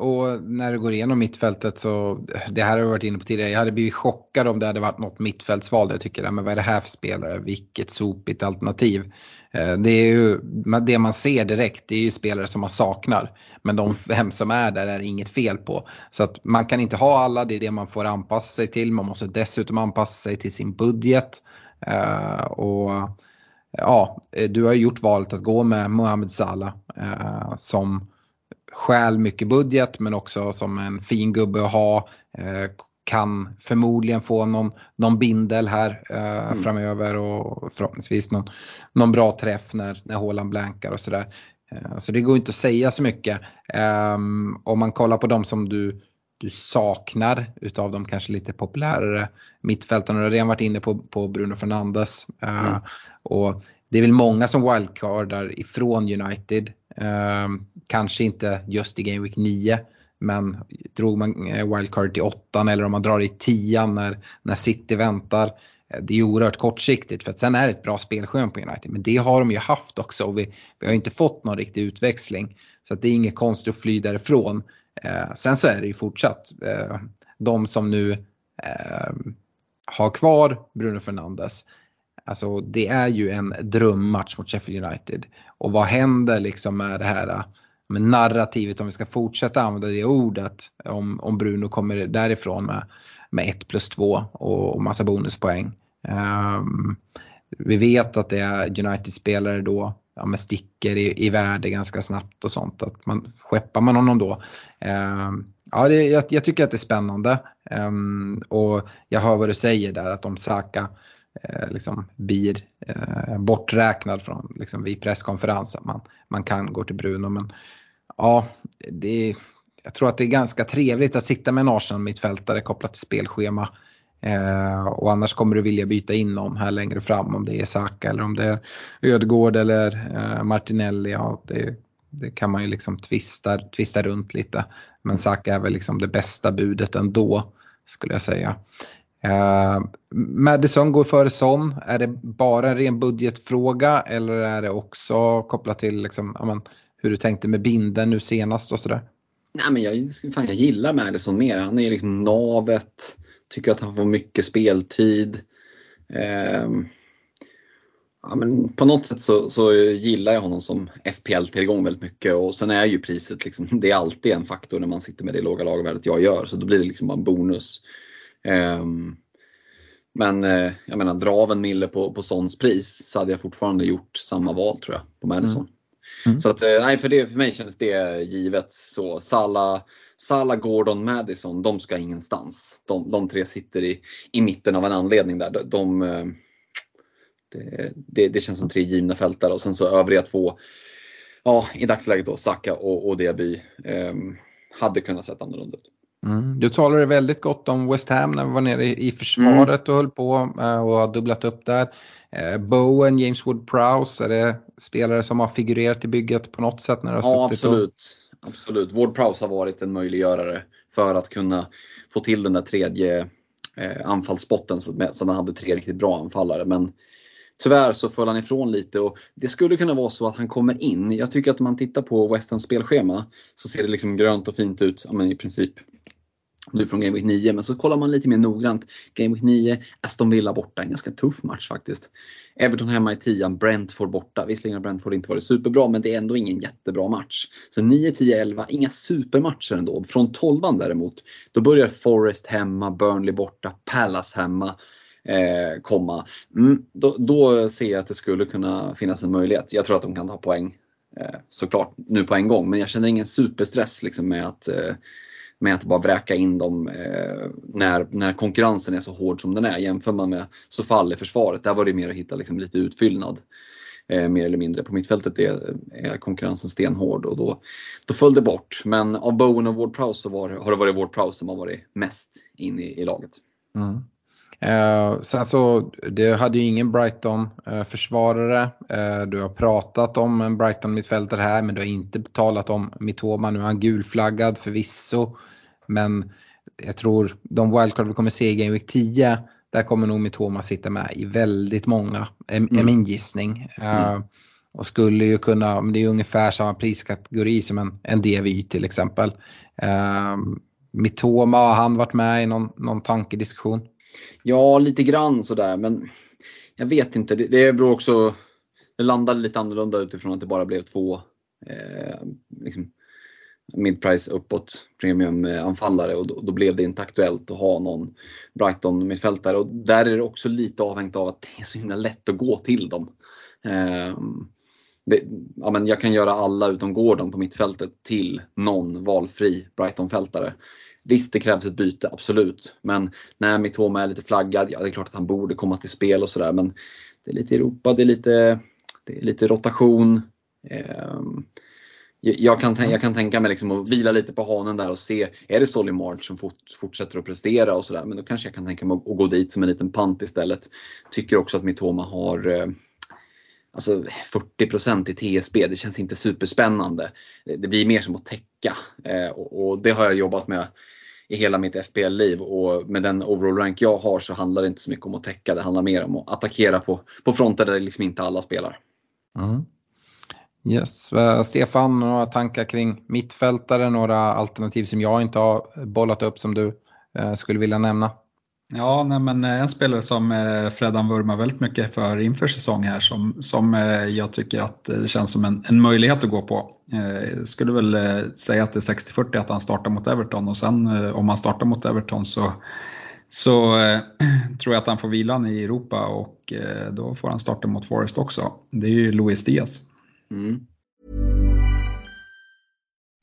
Speaker 2: Och när du går igenom mittfältet så, det här har jag varit inne på tidigare, jag hade blivit chockad om det hade varit något mittfältsval där jag tycker, men vad är det här för spelare, vilket sopigt alternativ. Eh, det är ju, det man ser direkt, det är ju spelare som man saknar. Men de fem som är där är inget fel på. Så att man kan inte ha alla, det är det man får anpassa sig till. Man måste dessutom anpassa sig till sin budget. Eh, och ja, eh, du har gjort valet att gå med Mohamed Salah som stjäl mycket budget men också som en fin gubbe att ha. Eh, kan förmodligen få någon, någon bindel här eh, mm. framöver och förhoppningsvis någon, någon bra träff när, när Håland blankar och sådär. Eh, så det går inte att säga så mycket. Eh, om man kollar på de som du, du saknar utav de kanske lite populärare mittfältarna. Du har redan varit inne på, på Bruno Fernandes. Mm. Och det är väl många som wildcardar ifrån United. Ehm, kanske inte just i Game Week 9 men drog man eh, wildcard till 8 eller om man drar i 10 när, när City väntar. Eh, det är oerhört kortsiktigt för att sen är det ett bra spelschema på United. Men det har de ju haft också och vi, vi har inte fått någon riktig utväxling. Så det är inget konstigt att fly därifrån. Eh, sen så är det ju fortsatt eh, de som nu eh, har kvar Bruno Fernandes. Alltså det är ju en drömmatch mot Sheffield United. Och vad händer liksom med det här med narrativet om vi ska fortsätta använda det ordet om, om Bruno kommer därifrån med, med 1 plus 2 och, och massa bonuspoäng. Um, vi vet att det är United-spelare då ja, med sticker i, i värde ganska snabbt och sånt. Att man, skeppar man honom då? Um, ja, det, jag, jag, tycker att det är spännande. Um, och jag hör vad du säger där att om Saka Eh, liksom blir eh, borträknad från liksom, vid presskonferens. Man, man kan gå till Bruno men ja, det, jag tror att det är ganska trevligt att sitta med en Arsenal-mittfältare kopplat till spelschema. Eh, och annars kommer du vilja byta in någon här längre fram om det är Saka eller om det är Ödegård eller eh, Martinelli. Ja, det, det, kan man ju liksom tvista, tvista runt lite. Men Saka är väl liksom det bästa budet ändå skulle jag säga. Eh, Madison går före Son. Är det bara en ren budgetfråga eller är det också kopplat till liksom, amen, hur du tänkte med binden nu senast och sådär?
Speaker 3: Nej, men jag, fan, jag gillar Madison mer. Han är liksom navet. Tycker att han får mycket speltid. Eh, ja, men på något sätt så, så, gillar jag honom som FPL-tillgång väldigt mycket och sen är ju priset liksom, det är alltid en faktor när man sitter med det låga lagervärdet jag gör så då blir det liksom bara en bonus. Ehm, men eh, jag menar, dra av en mille på, på Sons pris så hade jag fortfarande gjort samma val tror jag på Madison. Mm. Mm. Så att, eh, nej, för, det, för mig känns det givet. så Sala, Sala, Gordon, Madison, de ska ingenstans. De, de tre sitter i, i mitten av en anledning där. De, de eh, det, det, det, känns som tre givna fältare och sen så övriga två, ja i dagsläget då Saka och, och Diaby, eh, hade kunnat sett annorlunda ut.
Speaker 2: Mm. Du talade väldigt gott om West Ham när vi var nere i försvaret mm. och höll på eh, och har dubblat upp där. Eh, Bowen, James Wood-Prowse, är det spelare som har figurerat i bygget på något sätt? när du har
Speaker 3: Ja absolut. Och... absolut. Ward-Prowse har varit en möjliggörare för att kunna få till den där tredje eh, anfallsspotten så att man hade tre riktigt bra anfallare. Men Tyvärr så föll han ifrån lite och det skulle kunna vara så att han kommer in. Jag tycker att om man tittar på West Hams spelschema så ser det liksom grönt och fint ut, men i princip nu från Game Week 9, men så kollar man lite mer noggrant. Game Week 9, Aston Villa borta, en ganska tuff match faktiskt. Everton hemma i 10, Brentford borta. Visserligen har Brentford inte varit superbra, men det är ändå ingen jättebra match. Så 9, 10, 11, inga supermatcher ändå. Från 12 däremot, då börjar Forest hemma, Burnley borta, Palace hemma eh, komma. Mm, då, då, ser jag att det skulle kunna finnas en möjlighet. Jag tror att de kan ta poäng eh, såklart nu på en gång, men jag känner ingen superstress liksom, med att eh, med att bara vräka in dem eh, när, när konkurrensen är så hård som den är. Jämför man med så i försvaret, där var det mer att hitta liksom lite utfyllnad. Eh, mer eller mindre. På mittfältet är, är konkurrensen stenhård och då, då föll det bort. Men av Bowen och Ward Prowse så var, har det varit Ward Prowse som har varit mest in i, i laget. Mm.
Speaker 2: Eh, sen så, du hade ju ingen Brighton-försvarare. Eh, du har pratat om en Brighton-mittfältare här men du har inte talat om Mitoma. Nu är han gulflaggad förvisso. Men jag tror de wildcard vi kommer se i Game Week 10, där kommer nog Mitoma sitta med i väldigt många, är, mm. är min gissning. Eh, mm. Och skulle ju kunna, det är ungefär samma priskategori som en, en DVY till exempel. Uh, Mitoma, har han varit med i någon, någon tankediskussion?
Speaker 3: Ja, lite grann sådär men jag vet inte. Det, det beror också, det landade lite annorlunda utifrån att det bara blev två eh, liksom, midprice uppåt premiumanfallare eh, och då, då, blev det inte aktuellt att ha någon Brighton mittfältare och där är det också lite avhängt av att det är så himla lätt att gå till dem. Eh, det, ja, men jag kan göra alla utom Gordon på mittfältet till någon valfri Brighton-fältare. Visst, det krävs ett byte, absolut. Men när Mitoma är lite flaggad, ja det är klart att han borde komma till spel och sådär. Men det är lite Europa, det är lite, det är lite rotation. Ehm, jag kan, jag kan tänka mig liksom att vila lite på hanen där och se, är det Solly March som fort, fortsätter att prestera och sådär. Men då kanske jag kan tänka mig att gå dit som en liten pant istället. Tycker också att Mitoma har eh, alltså 40% i TSB, det känns inte superspännande. Det blir mer som att täcka eh, och det har jag jobbat med i hela mitt FBL-liv och med den overall rank jag har så handlar det inte så mycket om att täcka. Det handlar mer om att attackera på, på fronter där liksom inte alla spelar.
Speaker 2: Mm. Yes. Eh, Stefan, några tankar kring mittfältare, några alternativ som jag inte har bollat upp som du eh, skulle vilja nämna?
Speaker 4: Ja, nej, men eh, en spelare som eh, Fredan vurmar väldigt mycket för inför säsong här som, som eh, jag tycker att det känns som en, en möjlighet att gå på. Jag skulle väl säga att det är 60-40 att han startar mot Everton och sen om han startar mot Everton så, så tror jag att han får vilan i Europa och då får han starta mot Forest också. Det är ju Luis Diaz. Mm.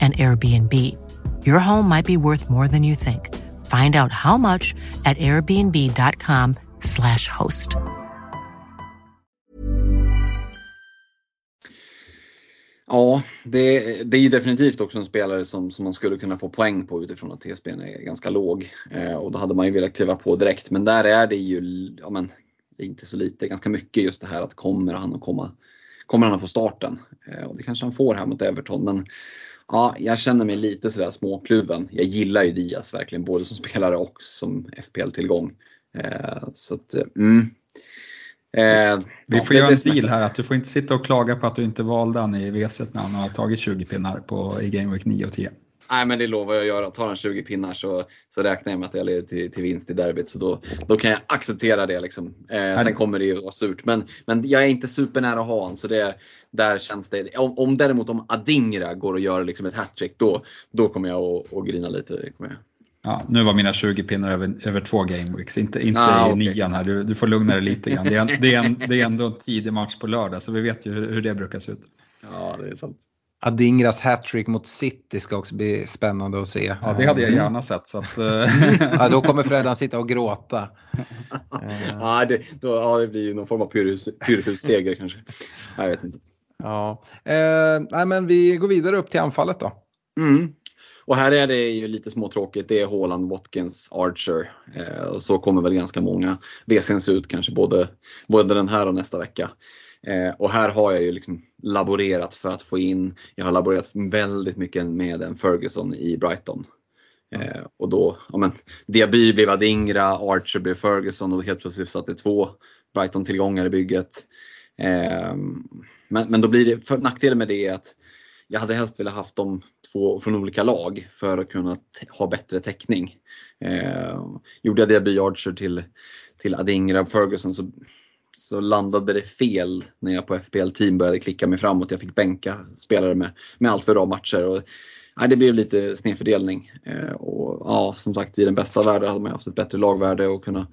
Speaker 5: and Airbnb. Your home might be worth more than you think. Find out how much at airbnb.com slash host.
Speaker 3: Ja, det, det är ju definitivt också en spelare som, som man skulle kunna få poäng på utifrån att TSBn är ganska låg. Eh, och då hade man ju velat kliva på direkt. Men där är det ju, ja men, inte så lite, ganska mycket just det här att kommer han att komma, kommer han att få starten? Eh, och det kanske han får här mot Everton. Men ja, jag känner mig lite sådär småkluven. Jag gillar ju Diaz verkligen, både som spelare och som FPL-tillgång. Eh, så att, mm.
Speaker 4: Eh, vi får ja, göra en deal här att du får inte sitta och klaga på att du inte valde han i VS när han har tagit 20 pinnar på, i Game Week 9 och 10.
Speaker 3: Nej men det lovar jag att göra. Tar han 20 pinnar så, så räknar jag med att jag leder till, till vinst i derbyt. Så då, då kan jag acceptera det. Liksom. Eh, sen kommer det ju vara surt. Men, men jag är inte supernära att ha honom. Så det, där känns det. Om, om däremot om Adingra går och gör liksom ett hattrick då, då kommer jag att, att grina lite. Kommer jag.
Speaker 4: Ja, nu var mina 20 pinnar över, över två gameweeks, inte, inte ah, i okay. nian här. Du, du, får lugna dig lite grann. Det är, det, är en, det är ändå en tidig match på lördag så vi vet ju hur, hur det brukar se ut.
Speaker 3: Ja, det är sant.
Speaker 2: Adingras hattrick mot City ska också bli spännande att se.
Speaker 4: Ja, det hade jag gärna sett. Så att, eh.
Speaker 2: ja, då kommer Fredan sitta och gråta.
Speaker 3: ja, det, då, ja, det blir ju någon form av pyrrhusseger kanske. Jag vet inte.
Speaker 2: Ja, eh, nej, men vi går vidare upp till anfallet då.
Speaker 3: Mm. Och här är det ju lite småtråkigt. Det är Haaland, Watkins, Archer. Eh, och så kommer väl ganska många VCns ut kanske både, både den här och nästa vecka. Eh, och här har jag ju liksom laborerat för att få in, jag har laborerat väldigt mycket med en Ferguson i Brighton. Eh, och då, ja men, Diaby blev Adingra, Archer blev Ferguson och helt plötsligt satt det två Brighton-tillgångar i bygget. Eh, men, men då blir det, för, nackdelen med det är att jag hade helst velat haft dem två från olika lag för att kunna ha bättre täckning. Eh, gjorde jag Diaby Archer till, till Adingra Ferguson så, så landade det fel när jag på FPL team började klicka mig framåt. Jag fick bänka spelare med, med allt för bra matcher. Och, nej, det blev lite snedfördelning. Eh, och, ja, som sagt, i den bästa världen hade man haft ett bättre lagvärde och kunnat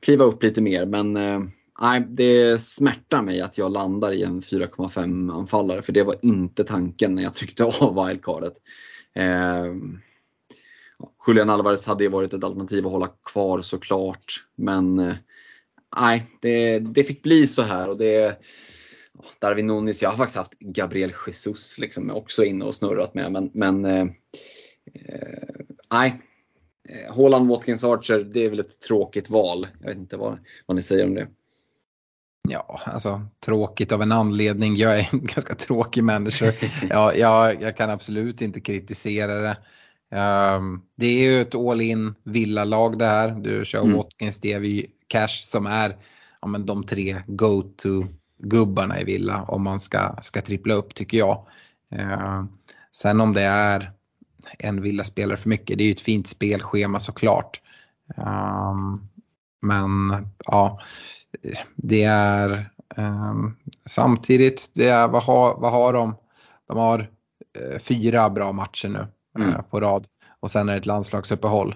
Speaker 3: kliva upp lite mer. Men eh, nej, det smärtar mig att jag landar i en 4,5 anfallare för det var inte tanken när jag tryckte av wildcardet. Eh, Julian Alvarez hade ju varit ett alternativ att hålla kvar såklart. Men eh, nej, det, det fick bli så här. och det Darwin Nunes, jag har faktiskt haft Gabriel Jesus liksom också inne och snurrat med. Men, men eh, eh nej. Eh, Haaland, Watkins, Archer, det är väl ett tråkigt val. Jag vet inte vad, vad ni säger om det.
Speaker 2: Ja, alltså tråkigt av en anledning. Jag är en ganska tråkig människa. Ja, jag, jag kan absolut inte kritisera det. Um, det är ju ett all in villalag det här. Du kör mm. Watkins, Devi, Cash som är ja, men de tre go-to gubbarna i villa om man ska, ska trippla upp tycker jag. Uh, sen om det är en villaspelare för mycket, det är ju ett fint spelschema såklart. Um, men ja, det är um, samtidigt, det är, vad, har, vad har de? De har uh, fyra bra matcher nu mm. uh, på rad och sen är det ett landslagsuppehåll.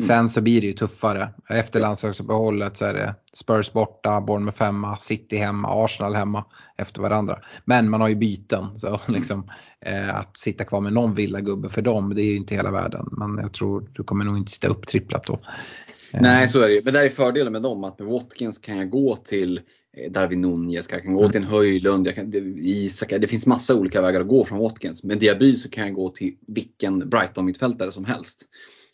Speaker 2: Mm. Sen så blir det ju tuffare. Efter landslagsuppehållet så är det Spurs borta, Bournemouth hemma, City hemma, Arsenal hemma efter varandra. Men man har ju byten så mm. liksom, eh, att sitta kvar med någon villagubbe för dem det är ju inte hela världen. Men jag tror du kommer nog inte sitta upptripplat då.
Speaker 3: Nej, så är det ju. Men det är fördelen med dem, att med Watkins kan jag gå till eh, Darwin Nunez, jag kan gå till en Höjlund, jag kan, Isak, det finns massa olika vägar att gå från Watkins. Med Diaby så kan jag gå till vilken Brighton-mittfältare som helst.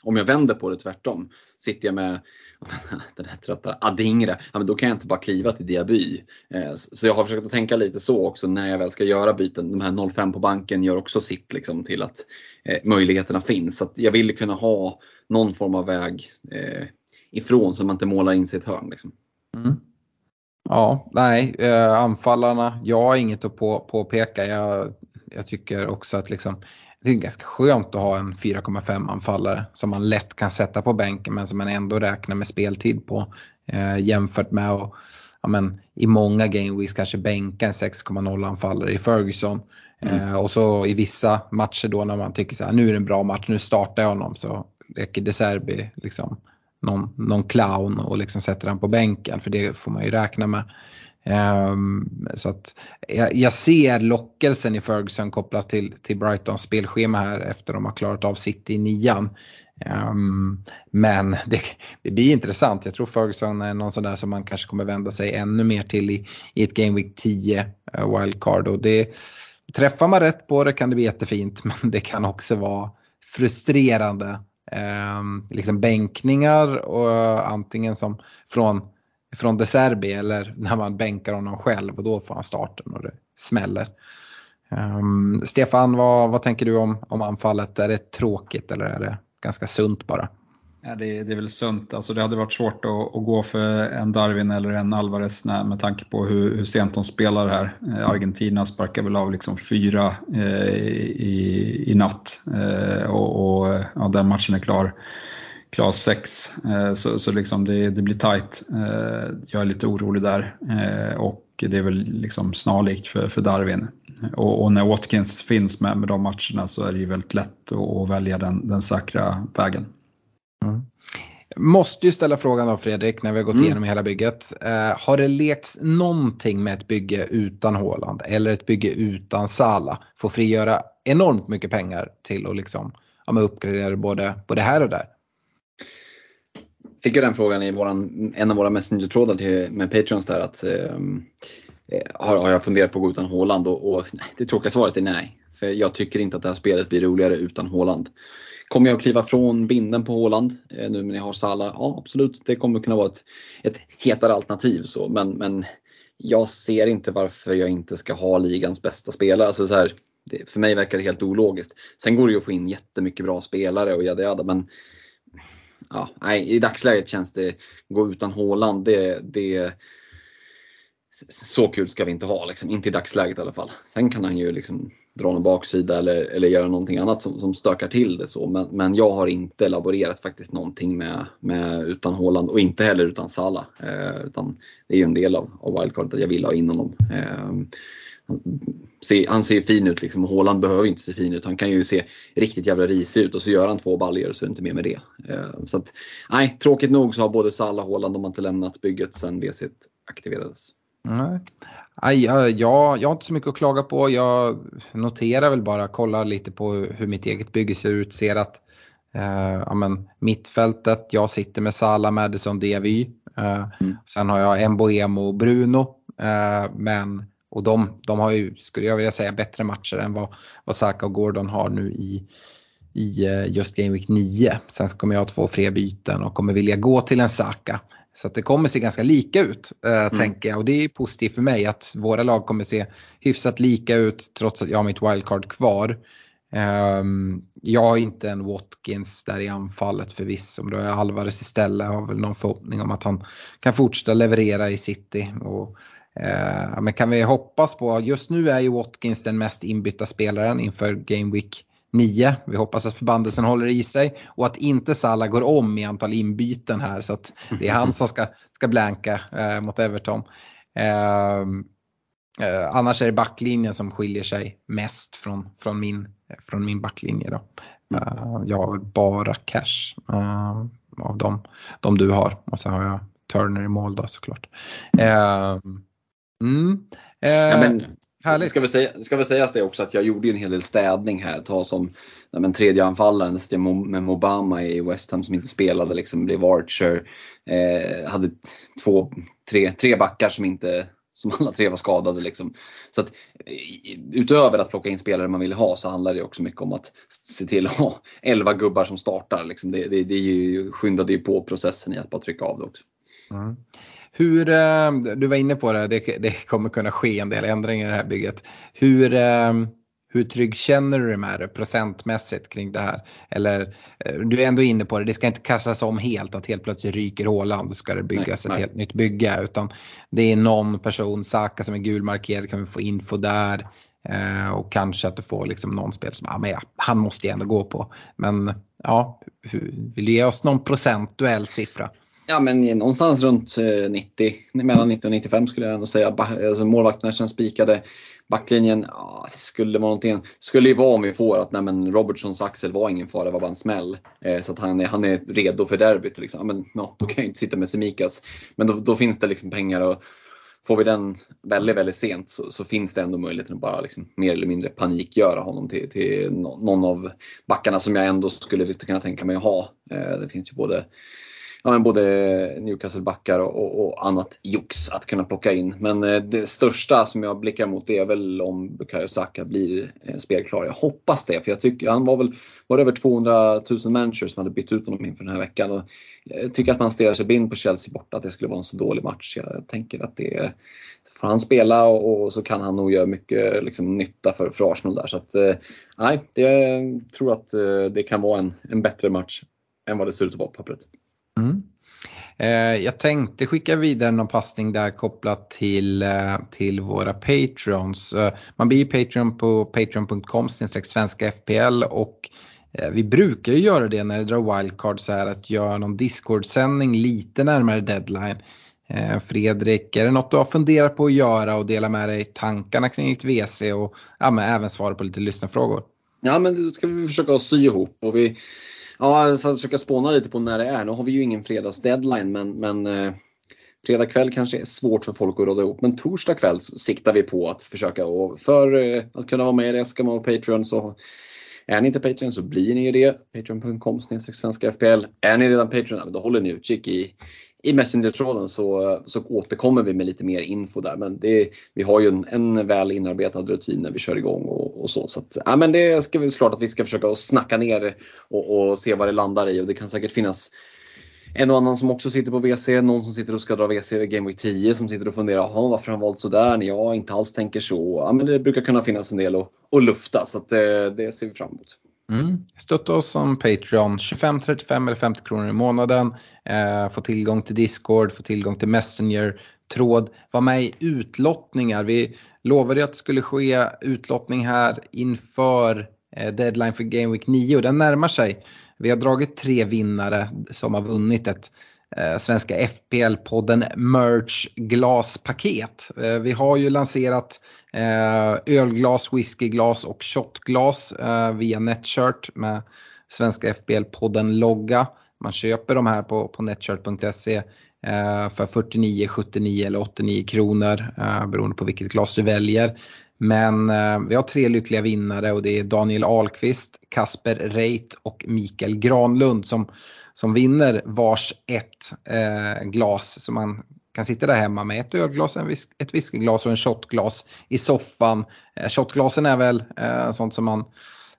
Speaker 3: Om jag vänder på det tvärtom, sitter jag med den här trötta Adingra, ja, men då kan jag inte bara kliva till Diaby. Eh, så jag har försökt att tänka lite så också när jag väl ska göra byten. De här 05 på banken gör också sitt liksom, till att eh, möjligheterna finns. Så jag vill kunna ha någon form av väg eh, ifrån så man inte målar in sig i ett hörn. Liksom. Mm.
Speaker 2: Ja, nej, eh, anfallarna, jag har inget att på, påpeka. Jag, jag tycker också att liksom, det är ganska skönt att ha en 4,5 anfallare som man lätt kan sätta på bänken men som man ändå räknar med speltid på. Eh, jämfört med att ja, men, i många gameweeks kanske bänka en 6,0 anfallare i Ferguson. Mm. Eh, och så i vissa matcher då när man tycker så här, nu är det en bra match, nu startar jag honom så leker De Serbi liksom någon, någon clown och liksom sätter han på bänken för det får man ju räkna med. Um, så att jag, jag, ser lockelsen i Ferguson kopplat till, till Brightons spelschema här efter de har klarat av City i nian. Um, men det, det, blir intressant. Jag tror Ferguson är någon sån där som man kanske kommer vända sig ännu mer till i, i ett Game Week 10 uh, eh, wildcard. Och det, träffar man rätt på det kan det bli jättefint men det kan också vara frustrerande. Eh, liksom bänkningar och antingen som från, från De Serbi eller när man bänkar honom själv och då får han starten och det smäller. Eh, Stefan, vad, vad tänker du om, om anfallet? Är det tråkigt eller är det ganska sunt bara?
Speaker 4: Ja, det, det är väl sunt. Alltså det hade varit svårt att, att, gå för en Darwin eller en Alvarez med tanke på hur, hur sent de spelar här. Eh, Argentina sparkar väl av liksom fyra eh, i, i natt eh, och, och ja, den matchen är klar klar 6. Eh, så, så liksom det, det blir tight. Eh, jag är lite orolig där eh, och det är väl liksom snarlikt för, för Darwin. Och, och, när Watkins finns med med de matcherna så är det ju väldigt lätt att, att välja den, den säkra vägen.
Speaker 2: Mm. Måste ju ställa frågan då Fredrik när vi har gått mm. igenom hela bygget. Eh, har det lekts någonting med ett bygge utan Håland eller ett bygge utan Sala? Får frigöra enormt mycket pengar till att liksom, ja, uppgradera både, både här och där.
Speaker 3: Fick jag den frågan i våran, en av våra messenger-trådar med Patreons där att ehm, eh, har, har jag funderat på att gå utan Håland och, och det tråkiga svaret är nej. För jag tycker inte att det här spelet blir roligare utan Håland. Kommer jag att kliva från binden på Håland eh, nu när jag har Salah? Ja absolut, det kommer kunna vara ett, ett hetare alternativ. Så. Men, men jag ser inte varför jag inte ska ha ligans bästa spelare. Alltså så här, det, för mig verkar det helt ologiskt. Sen går det ju att få in jättemycket bra spelare och jada jada men ja, nej, i dagsläget känns det, gå utan Håland, det, det så kul ska vi inte ha, liksom. inte i dagsläget i alla fall. Sen kan han ju liksom dra någon baksida eller, eller göra någonting annat som, som stökar till det. så. Men, men jag har inte laborerat faktiskt någonting med, med utan Håland och inte heller utan Sala. Eh, utan det är ju en del av, av wildcardet att jag vill ha in honom. Eh, han ser fin ut liksom och Haaland behöver inte se fin ut. Han kan ju se riktigt jävla risig ut och så gör han två baljor så är det inte mer med det. Eh, så att, nej, tråkigt nog så har både Salah och Haaland de har inte lämnat bygget sedan WC aktiverades.
Speaker 2: Nej. Aj, jag, har inte så mycket att klaga på. Jag noterar väl bara, kollar lite på hur mitt eget bygge ser ut. Ser att eh, ja, men, mittfältet, jag sitter med Salah, Madison, Diavy. Eh, mm. Sen har jag Mboemo och Bruno. Eh, men och de, de har ju, skulle jag vilja säga, bättre matcher än vad, vad Saka och Gordon har nu i, i eh, just Game Week 9. Sen kommer jag ha två fler byten och kommer vilja gå till en Saka. Så att det kommer se ganska lika ut äh, mm. tänker jag och det är positivt för mig att våra lag kommer se hyfsat lika ut trots att jag har mitt wildcard kvar. Um, jag har inte en Watkins där i anfallet förvisso, men då är Alvarez istället. Jag har väl någon förhoppning om att han kan fortsätta leverera i city. Och Eh, men kan vi hoppas på, just nu är ju Watkins den mest inbytta spelaren inför Game Week 9. Vi hoppas att förbandelsen håller i sig och att inte Salah går om i antal inbyten här så att det är han som ska, ska blanka eh, mot Everton. Eh, eh, annars är det backlinjen som skiljer sig mest från, från, min, från min backlinje. Då. Eh, jag har bara cash eh, av dem, de du har och så har jag Turner i mål då såklart.
Speaker 3: Ehm, mm. Eh, ja, men, härligt. Ska väl, säga, ska väl sägas det också att jag gjorde en hel del städning här. Ta som ja, men tredje anfallaren med Mobama i West Ham som inte spelade, liksom blev Archer. Eh, hade två, tre, tre backar som inte som alla tre var skadade. Liksom. Så att, utöver att plocka in spelare man vill ha så handlar det också mycket om att se till att ha 11 gubbar som startar. Liksom. Det, det, det ju, skyndade ju på processen i att bara trycka av det också.
Speaker 2: Mm. Hur, eh, du var inne på det, det, kommer kunna ske en del ändringar i det här bygget. Hur, eh, hur trygg känner du dig med det procentmässigt kring det här? Eller eh, du är ändå inne på det, det ska inte kastas om helt att helt plötsligt ryker Håland och ska det byggas nej, ett nej. helt nytt bygge. Utan det är någon person, Saka som är gulmarkerad, kan vi få info där. och kanske att du får liksom någon spel som, ja men ja, han måste ju ändå gå på. Men ja, vill du ge oss någon procentuell siffra?
Speaker 3: Ja men någonstans runt eh, 90, mellan 90 och 95 skulle jag ändå säga. Alltså, målvakterna känns spikade. Backlinjen, ja, det skulle vara någonting. Skulle ju vara om vi får att nej, men Robertsons axel var ingen fara, det var bara en smäll. Eh, så att han är, han är redo för derbyt. Liksom. men, ja, då kan jag ju inte sitta med Semikas. Men då, då, finns det liksom pengar och får vi den väldigt, väldigt sent så, så finns det ändå möjligheten att bara liksom, mer eller mindre panikgöra honom till, till någon av backarna som jag ändå skulle kunna tänka mig att ha. Eh, det finns ju både ja, men både Newcastle-backar och, och, och, annat jox att kunna plocka in. Men eh, det största som jag blickar mot är väl om Bukayo Saka blir eh, spelklar. Jag hoppas det, för jag tycker han var väl var det över 200 000 managers som hade bytt ut honom inför den här veckan. Och jag tycker att man stirrar sig blind på Chelsea borta, att det skulle vara en så dålig match. Jag tänker att det får han spela och, och så kan han nog göra mycket liksom, nytta för, för Arsenal där. Så att, eh, nej, jag tror att eh, det kan vara en, en bättre match än vad det ser ut att vara på pappret.
Speaker 2: Mm. Eh, jag tänkte skicka vidare någon passning där kopplat till, eh, till våra Patreons. Eh, man blir ju Patreon på patreon.com svenska FPL och eh, vi brukar ju göra det när det drar wildcard så här att göra någon Discord-sändning lite närmare deadline. Eh, Fredrik, är det något du har funderat på att göra och dela med dig tankarna kring ditt WC och ja, men även svara på lite lyssnarfrågor?
Speaker 3: Ja men det ska vi försöka sy ihop och vi Ja, så försöka spåna lite på när det är. Nu har vi ju ingen fredagsdeadline men, men eh, fredag kväll kanske är svårt för folk att råda ihop. Men torsdag kväll siktar vi på att försöka och för eh, att kunna vara med i det ska man vara Patreon så är ni inte Patreon så blir ni ju det. Patreon.com svenska FPL. Är ni redan Patreon, då håller ni utkik i, i Messenger-tråden så, så återkommer vi med lite mer info där. Men det, vi har ju en, en väl inarbetad rutin när vi kör igång och, och så. så att, ja, men det ska vi såklart att vi ska försöka snacka ner och, och se vad det landar i och det kan säkert finnas en och annan som också sitter på WC, någon som sitter och ska dra WC i Game Week 10 som sitter och funderar, ”Jaha, varför har han valt sådär när jag inte alls tänker så. Ja, men det brukar kunna finnas en del att, att lufta så att, eh, det ser vi fram emot.
Speaker 2: Mm. Stötta oss som Patreon, 25, 35 eller 50 kronor i månaden. Eh, få tillgång till Discord, få tillgång till Messenger, tråd, var med i utlottningar. Vi lovade att det skulle ske utlottning här inför eh, deadline för Game Week 9 och den närmar sig. Vi har dragit tre vinnare som har vunnit ett Eh, svenska FPL-podden Merch glaspaket. Eh, vi har ju lanserat eh, ölglas, whiskyglas och shotglas via Netshirt med svenska FPL-podden logga. Man köper de här på, på netshirt.se för 49, 79 eller 89 kronor beroende på vilket glas du väljer. Men eh, vi har tre lyckliga vinnare och det är Daniel Ahlqvist, Kasper Reit och Mikael Granlund som som vinner vars ett eh, glas som man kan sitta där hemma med ett ölglas, en vis ett whiskyglas och en shotglas i soffan. Eh, shotglasen är väl eh, sånt som man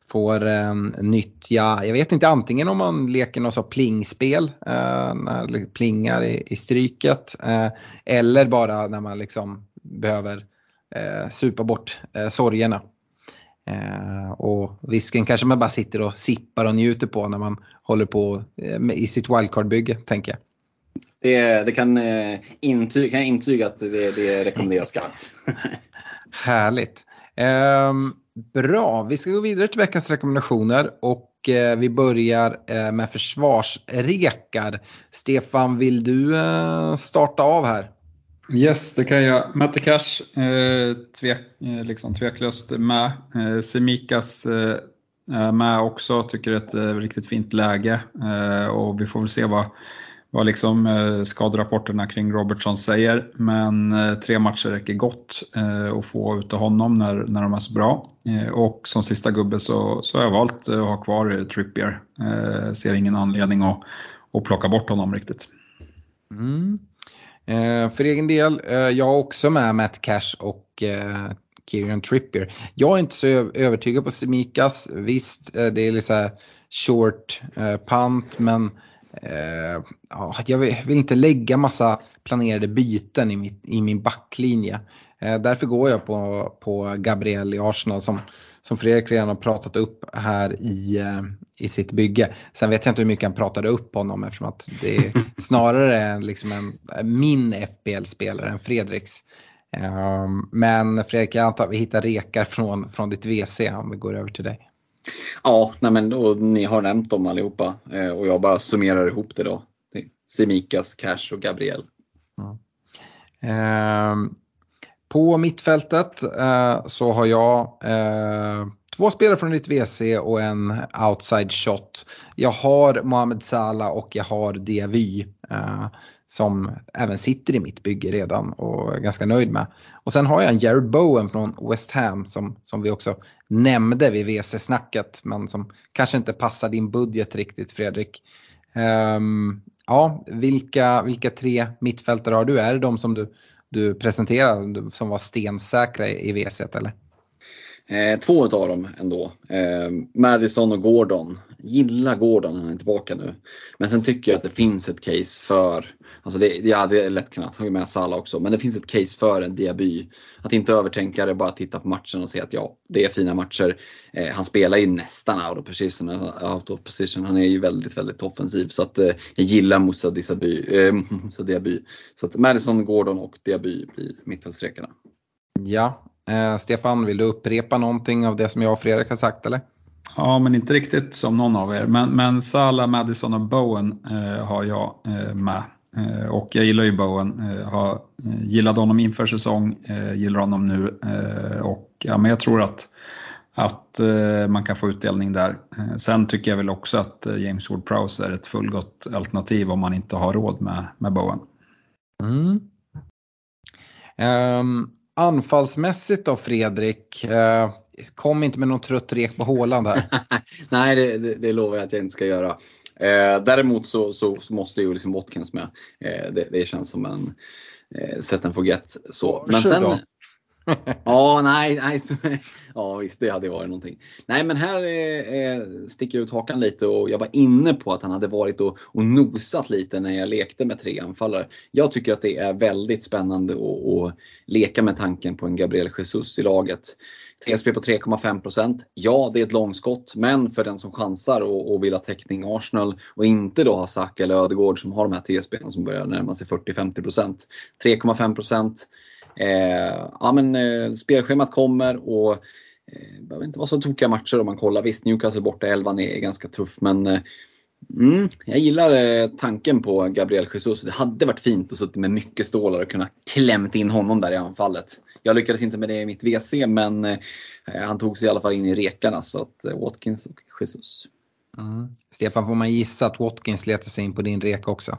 Speaker 2: får eh, nyttja, jag vet inte, antingen om man leker något sånt plingspel, eh, när det plingar i, i stryket, eh, eller bara när man liksom behöver eh, supa bort eh, sorgerna. Eh, och visken kanske man bara sitter och sippar och njuter på när man håller på eh, i sitt wildcard-bygge, tänker jag.
Speaker 3: Det, det kan, eh, intyga, kan jag intyga att det, det rekommenderas skarpt.
Speaker 2: Härligt. Eh, bra, vi ska gå vidare till veckans rekommendationer och eh, vi börjar med försvarsrekar. Stefan, vill du starta av här?
Speaker 4: Yes, det kan jag. Matte Cash, eh, tvek, eh, liksom tveklöst med. Eh, Semikas eh, med också, tycker det är ett eh, riktigt fint läge. Eh, och vi får väl se vad, vad liksom, eh, skadrapporterna kring Robertson säger. Men eh, tre matcher räcker gott eh, att få ut av honom när, när de är så bra. Eh, och som sista gubbe så, så har jag valt att ha kvar eh, Trippier. Eh, ser ingen anledning att, att plocka bort honom riktigt.
Speaker 2: Mm. Eh, för egen del, eh, jag har också med Matt Cash och eh, Kieran Trippier. Jag är inte så övertygad på Semikas. Visst, det är lite så short pant punt men jag vill inte lägga massa planerade byten i, mitt, i min backlinje. därför går jag på, på Gabriel i Arsenal som som Fredrik redan har pratat upp här i, eh, i sitt bygge. Sen vet jag inte hur mycket han pratade upp honom eftersom att det är snarare liksom en, min FBL-spelare än Fredriks. Ehm, men Fredrik, jag antar att vi hittar rekar från, från ditt WC om vi går över till dig.
Speaker 3: Ja, nej men då, ni har nämnt dem allihopa eh, och jag bara summerar ihop det då. Semikas, Cash och Gabriel. Mm.
Speaker 2: På mittfältet eh, så har jag eh, två spelare från ditt WC och en outside shot. Jag har Mohamed Salah och jag har Diavy eh, som även sitter i mitt bygge redan och är ganska nöjd med. Och sen har jag en Jared Bowen från West Ham som, som vi också nämnde vid WC-snacket men som kanske inte passar din budget riktigt Fredrik. Ehm, ja, vilka, vilka tre mittfältare har du? Är det de som du, du presenterade som var stensäkra i WC eller?
Speaker 3: Eh, två av dem ändå. Eh, Madison och Gordon. Gillar Gordon när han är tillbaka nu. Men sen tycker jag att det finns ett case för, alltså det, jag hade lätt kunnat ha med Salah också, men det finns ett case för en Diaby. Att inte övertänka det, bara titta på matchen och se att ja, det är fina matcher. Eh, han spelar ju nästan out of, position, out of position, han är ju väldigt, väldigt offensiv. Så att eh, jag gillar Moussa Diaby. Eh, Moussa Diaby. Så att Madison, Gordon och Diaby blir mittfältsstrekarna.
Speaker 2: Ja, Eh, Stefan, vill du upprepa någonting av det som jag och Fredrik har sagt eller?
Speaker 4: Ja, men inte riktigt som någon av er. Men, men Salah, Madison och Bowen eh, har jag eh, med. Eh, och jag gillar ju Bowen. Eh, har, eh, gillade honom inför säsong, eh, gillar honom nu. och ja, men jag tror att, att man kan få utdelning där. sen tycker jag väl också att James Ward-Prowse är ett fullgott alternativ om man inte har råd med, med Bowen. Mm.
Speaker 2: Um, Anfallsmässigt då Fredrik, eh, kom inte med någon trött rek på Håland här.
Speaker 3: Nej, det, det, det, lovar jag att jag inte ska göra. Eh, däremot så, så, så, måste ju liksom Watkins med. Eh, det, det, känns som en eh, set and forget. Så. Men sen, ja, nej, nej så, ja visst det hade varit någonting. Nej men här eh, sticker jag ut hakan lite och jag var inne på att han hade varit och, och nosat lite när jag lekte med tre anfallare. Jag tycker att det är väldigt spännande att leka med tanken på en Gabriel Jesus i laget. TSB på 3,5% Ja, det är ett långskott, men för den som chansar och, och vill ha täckning Arsenal och inte då ha Saka eller Ödegård som har de här TSB som börjar närma sig 40-50% 3,5 Eh, ja, men, eh, spelschemat kommer och eh, behöver inte vara så tokiga matcher om man kollar. Visst, Newcastle borta 11 är ganska tuff men eh, mm, jag gillar eh, tanken på Gabriel Jesus. Det hade varit fint att sitta med mycket stålar och kunna klämt in honom där i anfallet. Jag lyckades inte med det i mitt WC men eh, han tog sig i alla fall in i rekarna så att eh, Watkins och Jesus.
Speaker 2: Mm. Stefan, får man gissa att Watkins letar sig in på din reka också?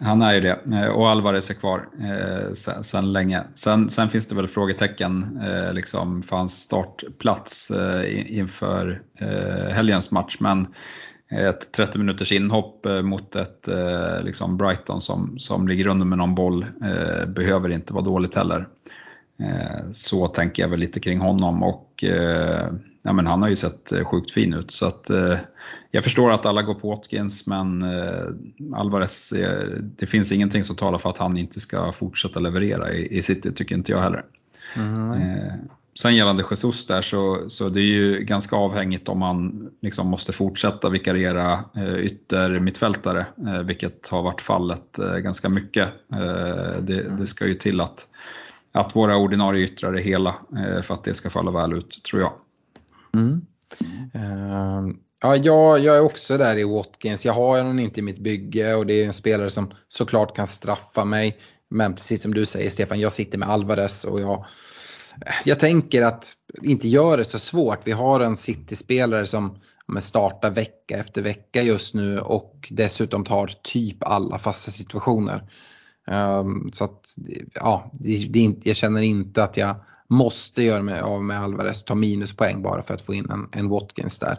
Speaker 4: Han är ju det eh, och Alvarez är kvar eh, sen, sen, länge. Sen, sen, finns det väl frågetecken eh, liksom för hans startplats eh, inför eh, helgens match. Men ett 30 minuters inhopp eh, mot ett eh, liksom Brighton som, som ligger under med någon boll eh, behöver inte vara dåligt heller. Så tänker jag väl lite kring honom och ja, men han har ju sett eh, sjukt fin ut. Så att, eh, jag förstår att alla går på Watkins men eh, Alvarez, eh, det finns ingenting som talar för att han inte ska fortsätta leverera i, i City, tycker inte jag heller. Mm. Eh, sen gällande Jesus där så, så det är ju ganska avhängigt om man liksom måste fortsätta vikariera eh, ytter mittfältare, eh, vilket har varit fallet eh, ganska mycket. Eh, det, det, ska ju till att, att våra ordinarie yttrar är hela för att det ska falla väl ut, tror jag. Mm.
Speaker 2: Uh, ja, jag, jag är också där i Watkins. Jag har honom inte i mitt bygge och det är en spelare som såklart kan straffa mig. Men precis som du säger Stefan, jag sitter med Alvarez och jag, jag tänker att inte göra det så svårt. Vi har en City-spelare som startar vecka efter vecka just nu och dessutom tar typ alla fasta situationer. Um, så att, ja, det, det, jag känner inte att jag måste göra mig av med Alvarez, ta minuspoäng bara för att få in en, en Watkins där.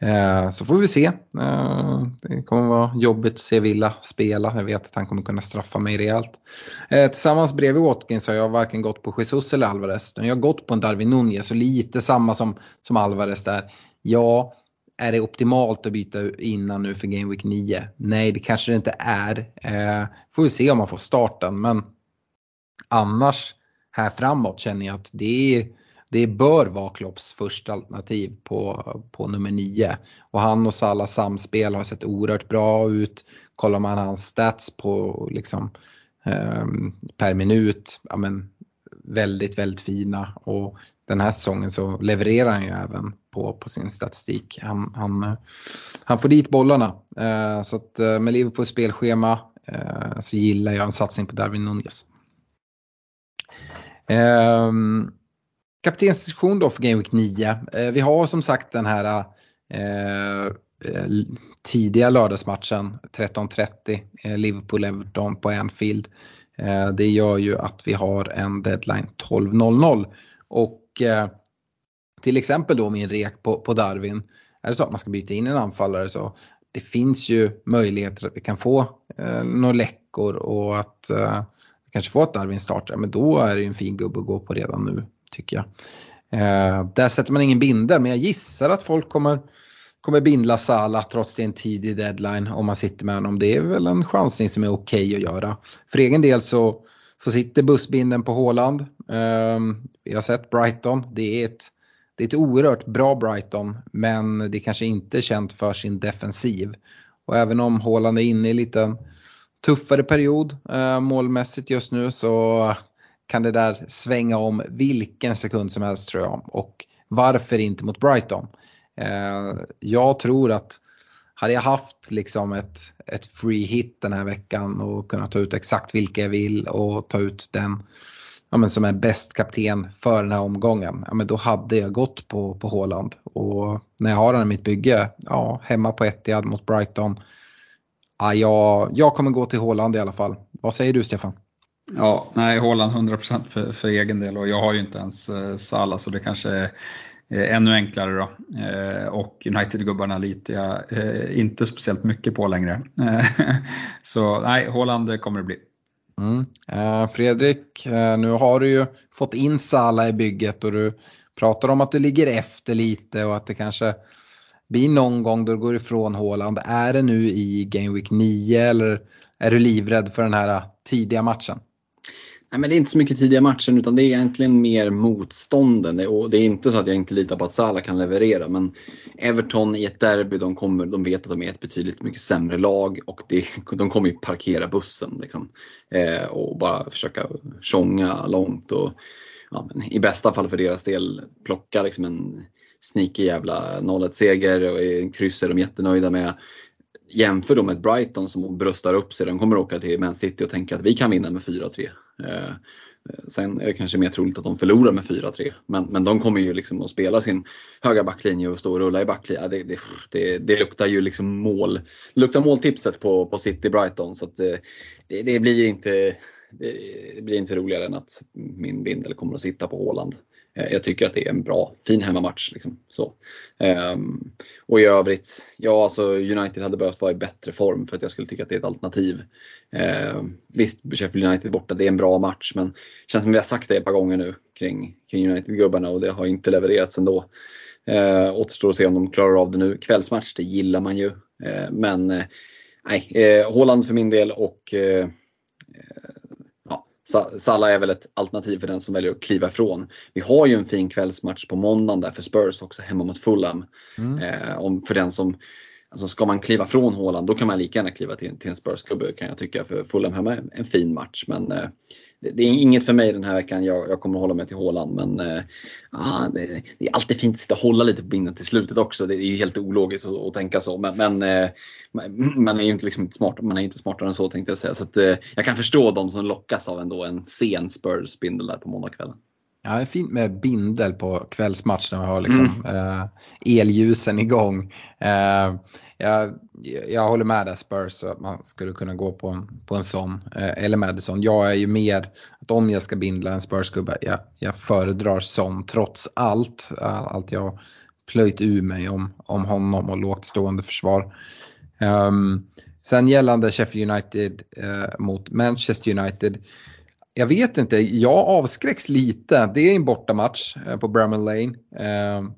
Speaker 2: Eh, så får vi se. Eh, det kommer vara jobbigt att se Villa spela. Jag vet att han kommer kunna straffa mig rejält. Eh, tillsammans bredvid Watkins har jag varken gått på Jesus eller Alvarez. Jag har gått på en Darwin Nunez och lite samma som, som Alvarez där. Ja, är det optimalt att byta innan nu för Game Week 9? Nej, det kanske det inte är. Eh, får vi se om man får starten men annars här framåt känner jag att det, det bör vara Klopps första alternativ på, på nummer 9. Och han och Salah samspel har sett oerhört bra ut. Kollar man hans stats på liksom, eh, per minut, ja, men, väldigt, väldigt fina. Och den här säsongen så levererar han ju även på, på sin statistik. Han, han, han får dit bollarna. Eh, så att eh, med Liverpools spelschema eh, så gillar jag en satsning på Darwin Nunez. Eh, Kaptensdiskussion då för Game Week 9. Eh, vi har som sagt den här eh, eh tidiga lördagsmatchen 13.30 eh, Liverpool-Everton på Anfield. Eh, det gör ju att vi har en deadline 12.00 och eh, till exempel då min rek på, på Darwin. Är det så att man ska byta in en anfallare så det finns ju möjligheter att vi kan få eh, några läckor och att eh, kanske får ett Darwin startar, men då är det ju en fin gubbe att gå på redan nu tycker jag. Eh, där sätter man ingen bindel, men jag gissar att folk kommer, kommer bindla Salah trots det är en tidig deadline om man sitter med honom. Det är väl en chansning som är okej okay att göra. För egen del så, så sitter bussbinden på Håland. Eh, vi har sett Brighton, det är ett det är ett oerhört bra Brighton men det kanske inte är känt för sin defensiv. Och även om Haaland är inne i en lite tuffare period eh, målmässigt just nu så kan det där svänga om vilken sekund som helst tror jag. Och varför inte mot Brighton? Eh, jag tror att hade jag haft liksom ett, ett free hit den här veckan och kunnat ta ut exakt vilka jag vill och ta ut den ja, men som är bäst kapten för den här omgången, ja, men då hade jag gått på, på Håland. Och när jag har den i mitt bygge, ja, hemma på Etihad mot Brighton, ja, jag, jag kommer gå till Håland i alla fall. Vad säger du Stefan?
Speaker 4: Ja, nej, Håland 100% för, för egen del och jag har ju inte ens eh, Salah så det kanske är eh, ännu enklare då. Eh, och United-gubbarna litar jag eh, inte speciellt mycket på längre. så nej, Håland kommer det bli.
Speaker 2: Mm. Eh, Fredrik, eh, nu har du ju fått in Sala i bygget och du pratar om att du ligger efter lite och att det kanske blir någon gång då du går ifrån Håland. Är det nu i Game Week 9 eller är du livrädd för den här äh, tidiga matchen?
Speaker 3: Nej, men det är inte så mycket tidiga matchen utan det är egentligen mer motstånden. Och det är inte så att jag inte litar på att Salah kan leverera men Everton i ett derby, de, kommer, de vet att de är ett betydligt mycket sämre lag och det, de kommer ju parkera bussen. Liksom, eh, och bara försöka tjonga långt och ja, i bästa fall för deras del plocka liksom en sneaky jävla 0-1 seger och en kryss är de jättenöjda med jämför då med ett Brighton som bröstar upp sig. De kommer åka till Man City och tänka att vi kan vinna med 4-3. Eh, sen är det kanske mer troligt att de förlorar med 4-3. Men, men de kommer ju liksom att spela sin höga backlinje och stå och rulla i backlinjen. Det, det, det, det, luktar ju liksom mål. Det luktar måltipset på, på City Brighton. Så att, eh, det, det, blir inte, det blir inte roligare än att min bindel kommer att sitta på Håland. Eh, jag tycker att det är en bra, fin hemmamatch. Liksom. Så. Um, och i övrigt, ja alltså United hade behövt vara i bättre form för att jag skulle tycka att det är ett alternativ. Uh, visst, Sheffield United borta, det är en bra match men det känns som vi har sagt det ett par gånger nu kring, kring United-gubbarna och det har inte levererats ändå. Uh, återstår att se om de klarar av det nu. Kvällsmatch, det gillar man ju. Uh, men eh, nej, eh, uh, Håland för min del och Salah är väl ett alternativ för den som väljer att kliva ifrån. Vi har ju en fin kvällsmatch på måndagen där för Spurs också hemma mot Fulham. Mm. Eh, om, för den som, alltså ska man kliva från Håland då kan man lika gärna kliva till, till en Spurs-klubb kan jag tycka. För Fulham hemma är en fin match men eh, det är inget för mig den här veckan. Jag, jag kommer att hålla mig till Håland. Men eh, ah, det, det, är alltid fint att sitta och hålla lite på bindeln till slutet också. Det är ju helt ologiskt att, att tänka så. Men, men eh, man är ju inte, liksom smart, man är inte smartare än så tänkte jag säga. Så att, eh, jag kan förstå de som lockas av ändå en sen Spurs-bindel där på måndagskvällen.
Speaker 2: Ja, det är fint med bindel på kvällsmatch när vi har liksom, mm. eh, elljusen igång. Eh, jag, jag håller med där Spurs så att man skulle kunna gå på en, på en sån. Eh, eller Madison. Jag är ju mer att om jag ska bindla en Spurs-gubbe, jag, jag föredrar sån trots allt. Allt jag plöjt ur mig om, om honom och lågt stående försvar. Um, sen gällande Sheffield United uh, mot Manchester United jag vet inte, jag avskräcks lite. Det är en bortamatch eh, på Bramall Lane. Ehm,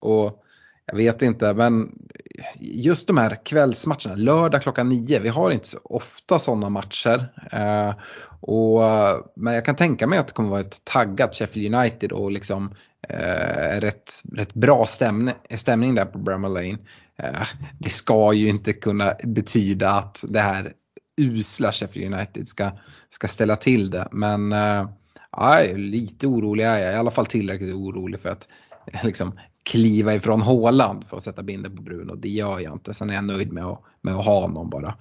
Speaker 2: och jag vet inte, men just de här kvällsmatcherna, lördag klockan nio, vi har inte så ofta sådana matcher. Ehm, och, eh, men jag kan tänka mig att det kommer vara ett taggat Sheffield United och liksom eh, rätt, rätt bra stämning, stämning där på Bramall Lane. Eh, det ska ju inte kunna betyda att det här usla Sheffield United ska, ska ställa till det. Men äh, lite orolig är jag, i alla fall tillräckligt orolig för att eh, liksom, kliva ifrån Håland för att sätta binden på Bruno. Det gör jag inte, sen är jag nöjd med att, med att ha honom bara.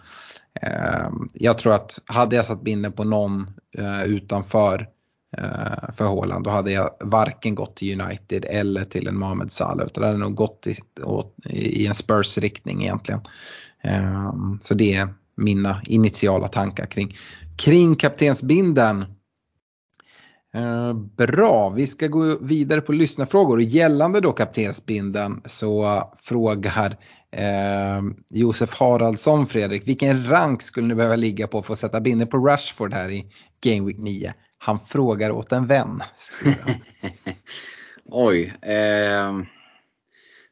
Speaker 2: Äh, jag tror att hade jag satt binden på någon äh, utanför äh, för Håland då hade jag varken gått till United eller till en Mohamed Salah utan det hade nog gått i, i en Spurs riktning egentligen. Så det, mina initiala tankar kring, kring kaptensbinden. Eh, bra, vi ska gå vidare på lyssnarfrågor. Gällande då kaptensbindeln så frågar eh, Josef Haraldsson, Fredrik, vilken rank skulle ni behöva ligga på för att sätta bindeln på Rashford här i Game Week 9? Han frågar åt en vän.
Speaker 3: Oj. Eh,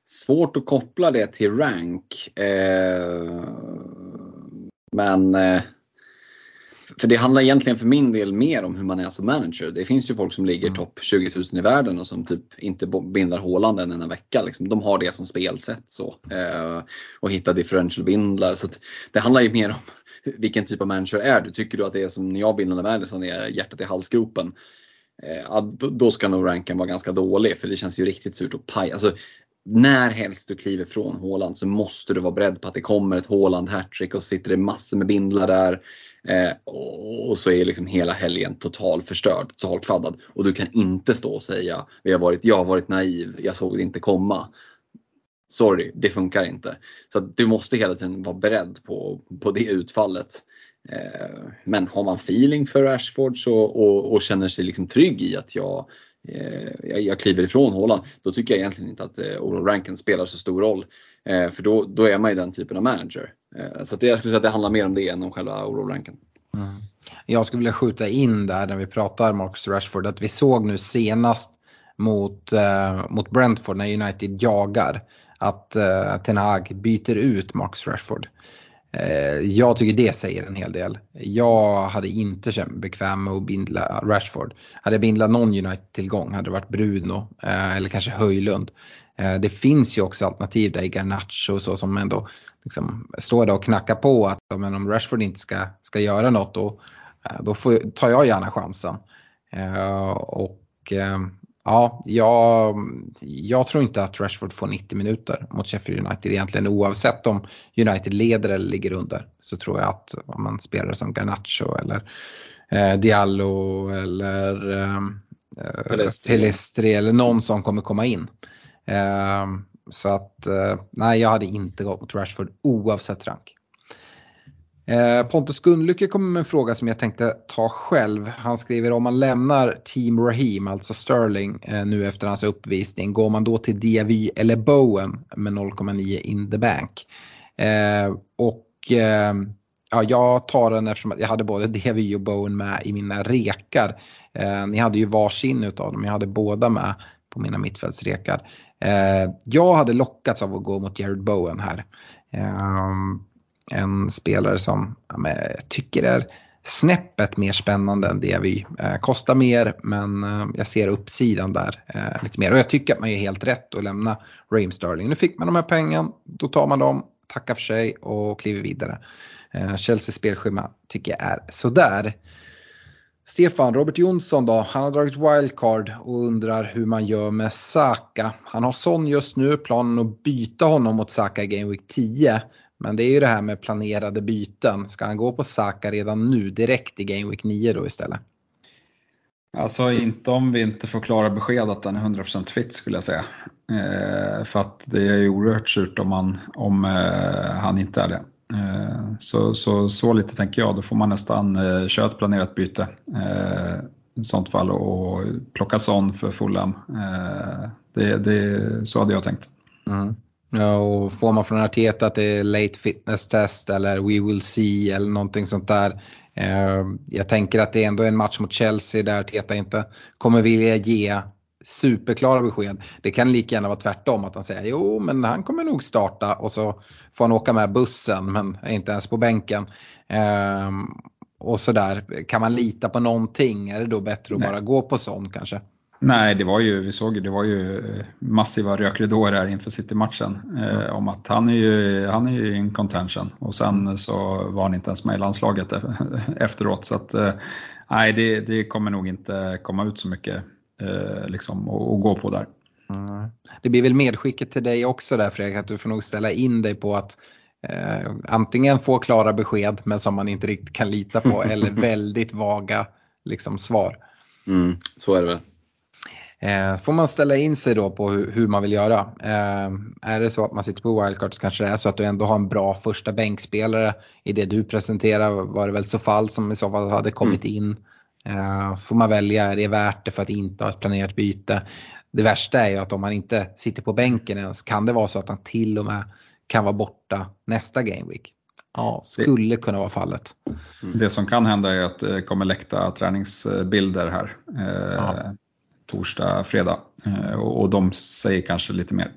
Speaker 3: svårt att koppla det till rank. Eh, men eh, för det handlar egentligen för min del mer om hur man är som manager. Det finns ju folk som ligger mm. topp 20 000 i världen och som typ inte bindlar Håland en vecka. Liksom. De har det som spelsätt så. Eh, och hitta differential-bindlar. Så det handlar ju mer om vilken typ av manager är du? Tycker du att det är som när jag bindlade Madison, är hjärtat i halsgropen? Eh, då ska nog ranken vara ganska dålig för det känns ju riktigt surt och paj. Alltså, när helst du kliver från Håland så måste du vara beredd på att det kommer ett Håland hattrick och så sitter det massor med bindlar där. Eh, och så är liksom hela helgen total förstörd, total kvaddad. Och du kan inte stå och säga jag har varit, jag har varit naiv, jag såg det inte komma. Sorry, det funkar inte. Så du måste hela tiden vara beredd på, på det utfallet. Eh, men har man feeling för Ashford så, och, och känner sig liksom trygg i att jag, Eh, jag, jag kliver ifrån Håland, då tycker jag egentligen inte att eh, Rankin spelar så stor roll. Eh, för då, då är man ju den typen av manager. Eh, så det, jag skulle säga att det handlar mer om det än om själva Oral Rankin.
Speaker 2: Mm. Jag skulle vilja skjuta in där när vi pratar Marcus Rashford att vi såg nu senast mot, eh, mot Brentford när United jagar att eh, Ten Hag byter ut Marcus Rashford. Eh, jag tycker det säger en hel del. Jag hade inte känt mig bekväm med att bindla Rashford. Hade jag bindlat någon United-tillgång hade det varit Bruno eh, eller kanske Höjlund. Eh, det finns ju också alternativ där i Garnacho och så som ändå liksom står där och knackar på att men om Rashford inte ska, ska göra något då, då får, tar jag gärna chansen. Och ja, jag, jag tror inte att Rashford får 90 minuter mot Sheffield United egentligen oavsett om United leder eller ligger under. Så tror jag att om man spelar som Garnacho eller eh, Diallo eller eh, Pelestri. Pelestri eller någon som kommer komma in. Eh, så att eh, nej, jag hade inte gått mot Rashford oavsett rank. Eh, Pontus Gunnlycke kommer med en fråga som jag tänkte ta själv. Han skriver om man lämnar Team Raheem, alltså Sterling, eh, nu efter hans uppvisning, går man då till Diavy eller Bowen med 0,9 in the bank? Eh, och ja, jag tar den eftersom jag hade både Diavy och Bowen med i mina rekar. ni hade ju varsin utav dem, jag hade båda med på mina mittfältsrekar. jag hade lockats av att gå mot Jared Bowen här ehm, en spelare som jag tycker är snäppet mer spännande än det vi eh, kostar mer men eh, jag ser uppsidan där eh, lite mer och jag tycker att man gör helt rätt att lämna Raheem Sterling. Nu fick man de här pengarna, då tar man dem, tackar för sig och kliver vidare. Eh, Chelseas spelschema tycker jag är sådär. Stefan, Robert Jonsson då, han har dragit wildcard och undrar hur man gör med Saka. Han har sån just nu, planen att byta honom mot Saka i Game Week 10. Men det är ju det här med planerade byten. Ska han gå på Saka redan nu direkt i Game Week 9 då istället?
Speaker 4: Alltså inte om vi inte får klara besked att den är 100% fit skulle jag säga. Eh, för att det är ju oerhört surt om, man, om eh, han inte är det. Eh, så, så, så lite tänker jag, då får man nästan eh, köra ett planerat byte eh, i sånt fall och plocka sån för Fulham. Eh, det, det, så hade jag tänkt.
Speaker 2: Mm. Ja, och får man från Arteta att det är late fitness test eller we will see eller någonting sånt där. Eh, jag tänker att det är ändå en match mot Chelsea där Arteta inte kommer vilja ge superklara besked. Det kan lika gärna vara tvärtom att han säger jo men han kommer nog starta och så får han åka med bussen men är inte ens på bänken. Eh, och sådär, kan man lita på någonting? Är det då bättre att Nej. bara gå på sån kanske?
Speaker 4: Nej, det var ju, vi såg det var ju massiva rökridåer här inför City-matchen eh, om att han är ju han är ju in contention och sen mm. så var han inte ens med i landslaget efteråt. Så att, eh, nej, det, det kommer nog inte komma ut så mycket eh, liksom, att gå på där.
Speaker 2: Mm. Det blir väl medskicket till dig också där Fredrik, att du får nog ställa in dig på att eh, antingen få klara besked men som man inte riktigt kan lita på eller väldigt vaga liksom, svar.
Speaker 3: Mm, så är det väl.
Speaker 2: Eh, får man ställa in sig då på hur, hur man vill göra. Eh, är det så att man sitter på wildcard så kanske det är så att du ändå har en bra första bänkspelare i det du presenterar var det väl så fall som i så fall hade kommit mm. in Eh, får man välja, är det värt det för att inte ha ett planerat byte? Det värsta är ju att om man inte sitter på bänken ens kan det vara så att han till och med kan vara borta nästa gameweek. Ja, skulle kunna vara fallet.
Speaker 4: Det som kan hända är att det kommer läckta träningsbilder här eh, ja. Torsdag, fredag eh, och de säger kanske lite mer.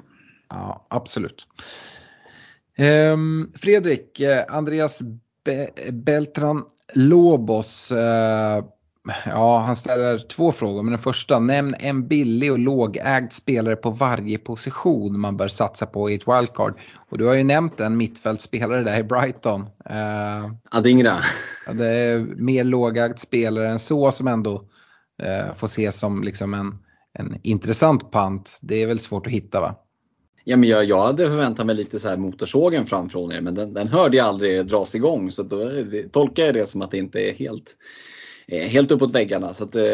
Speaker 2: Ja, absolut. Ehm, Fredrik, eh, Andreas Be Beltran Lobos eh, Ja, han ställer två frågor. Men den första, nämn en billig och lågägd spelare på varje position man bör satsa på i ett wildcard. Och du har ju nämnt en mittfältspelare där i Brighton.
Speaker 3: Uh, Adingra.
Speaker 2: Det är mer lågägd spelare än så som ändå eh, får ses som liksom en, en intressant pant. Det är väl svårt att hitta va?
Speaker 3: Ja, men jag, jag hade förväntat mig lite så här motorsågen framför er men den, den hörde jag aldrig dras igång så då tolkar jag det som att det inte är helt eh, helt uppåt väggarna. Så att, eh,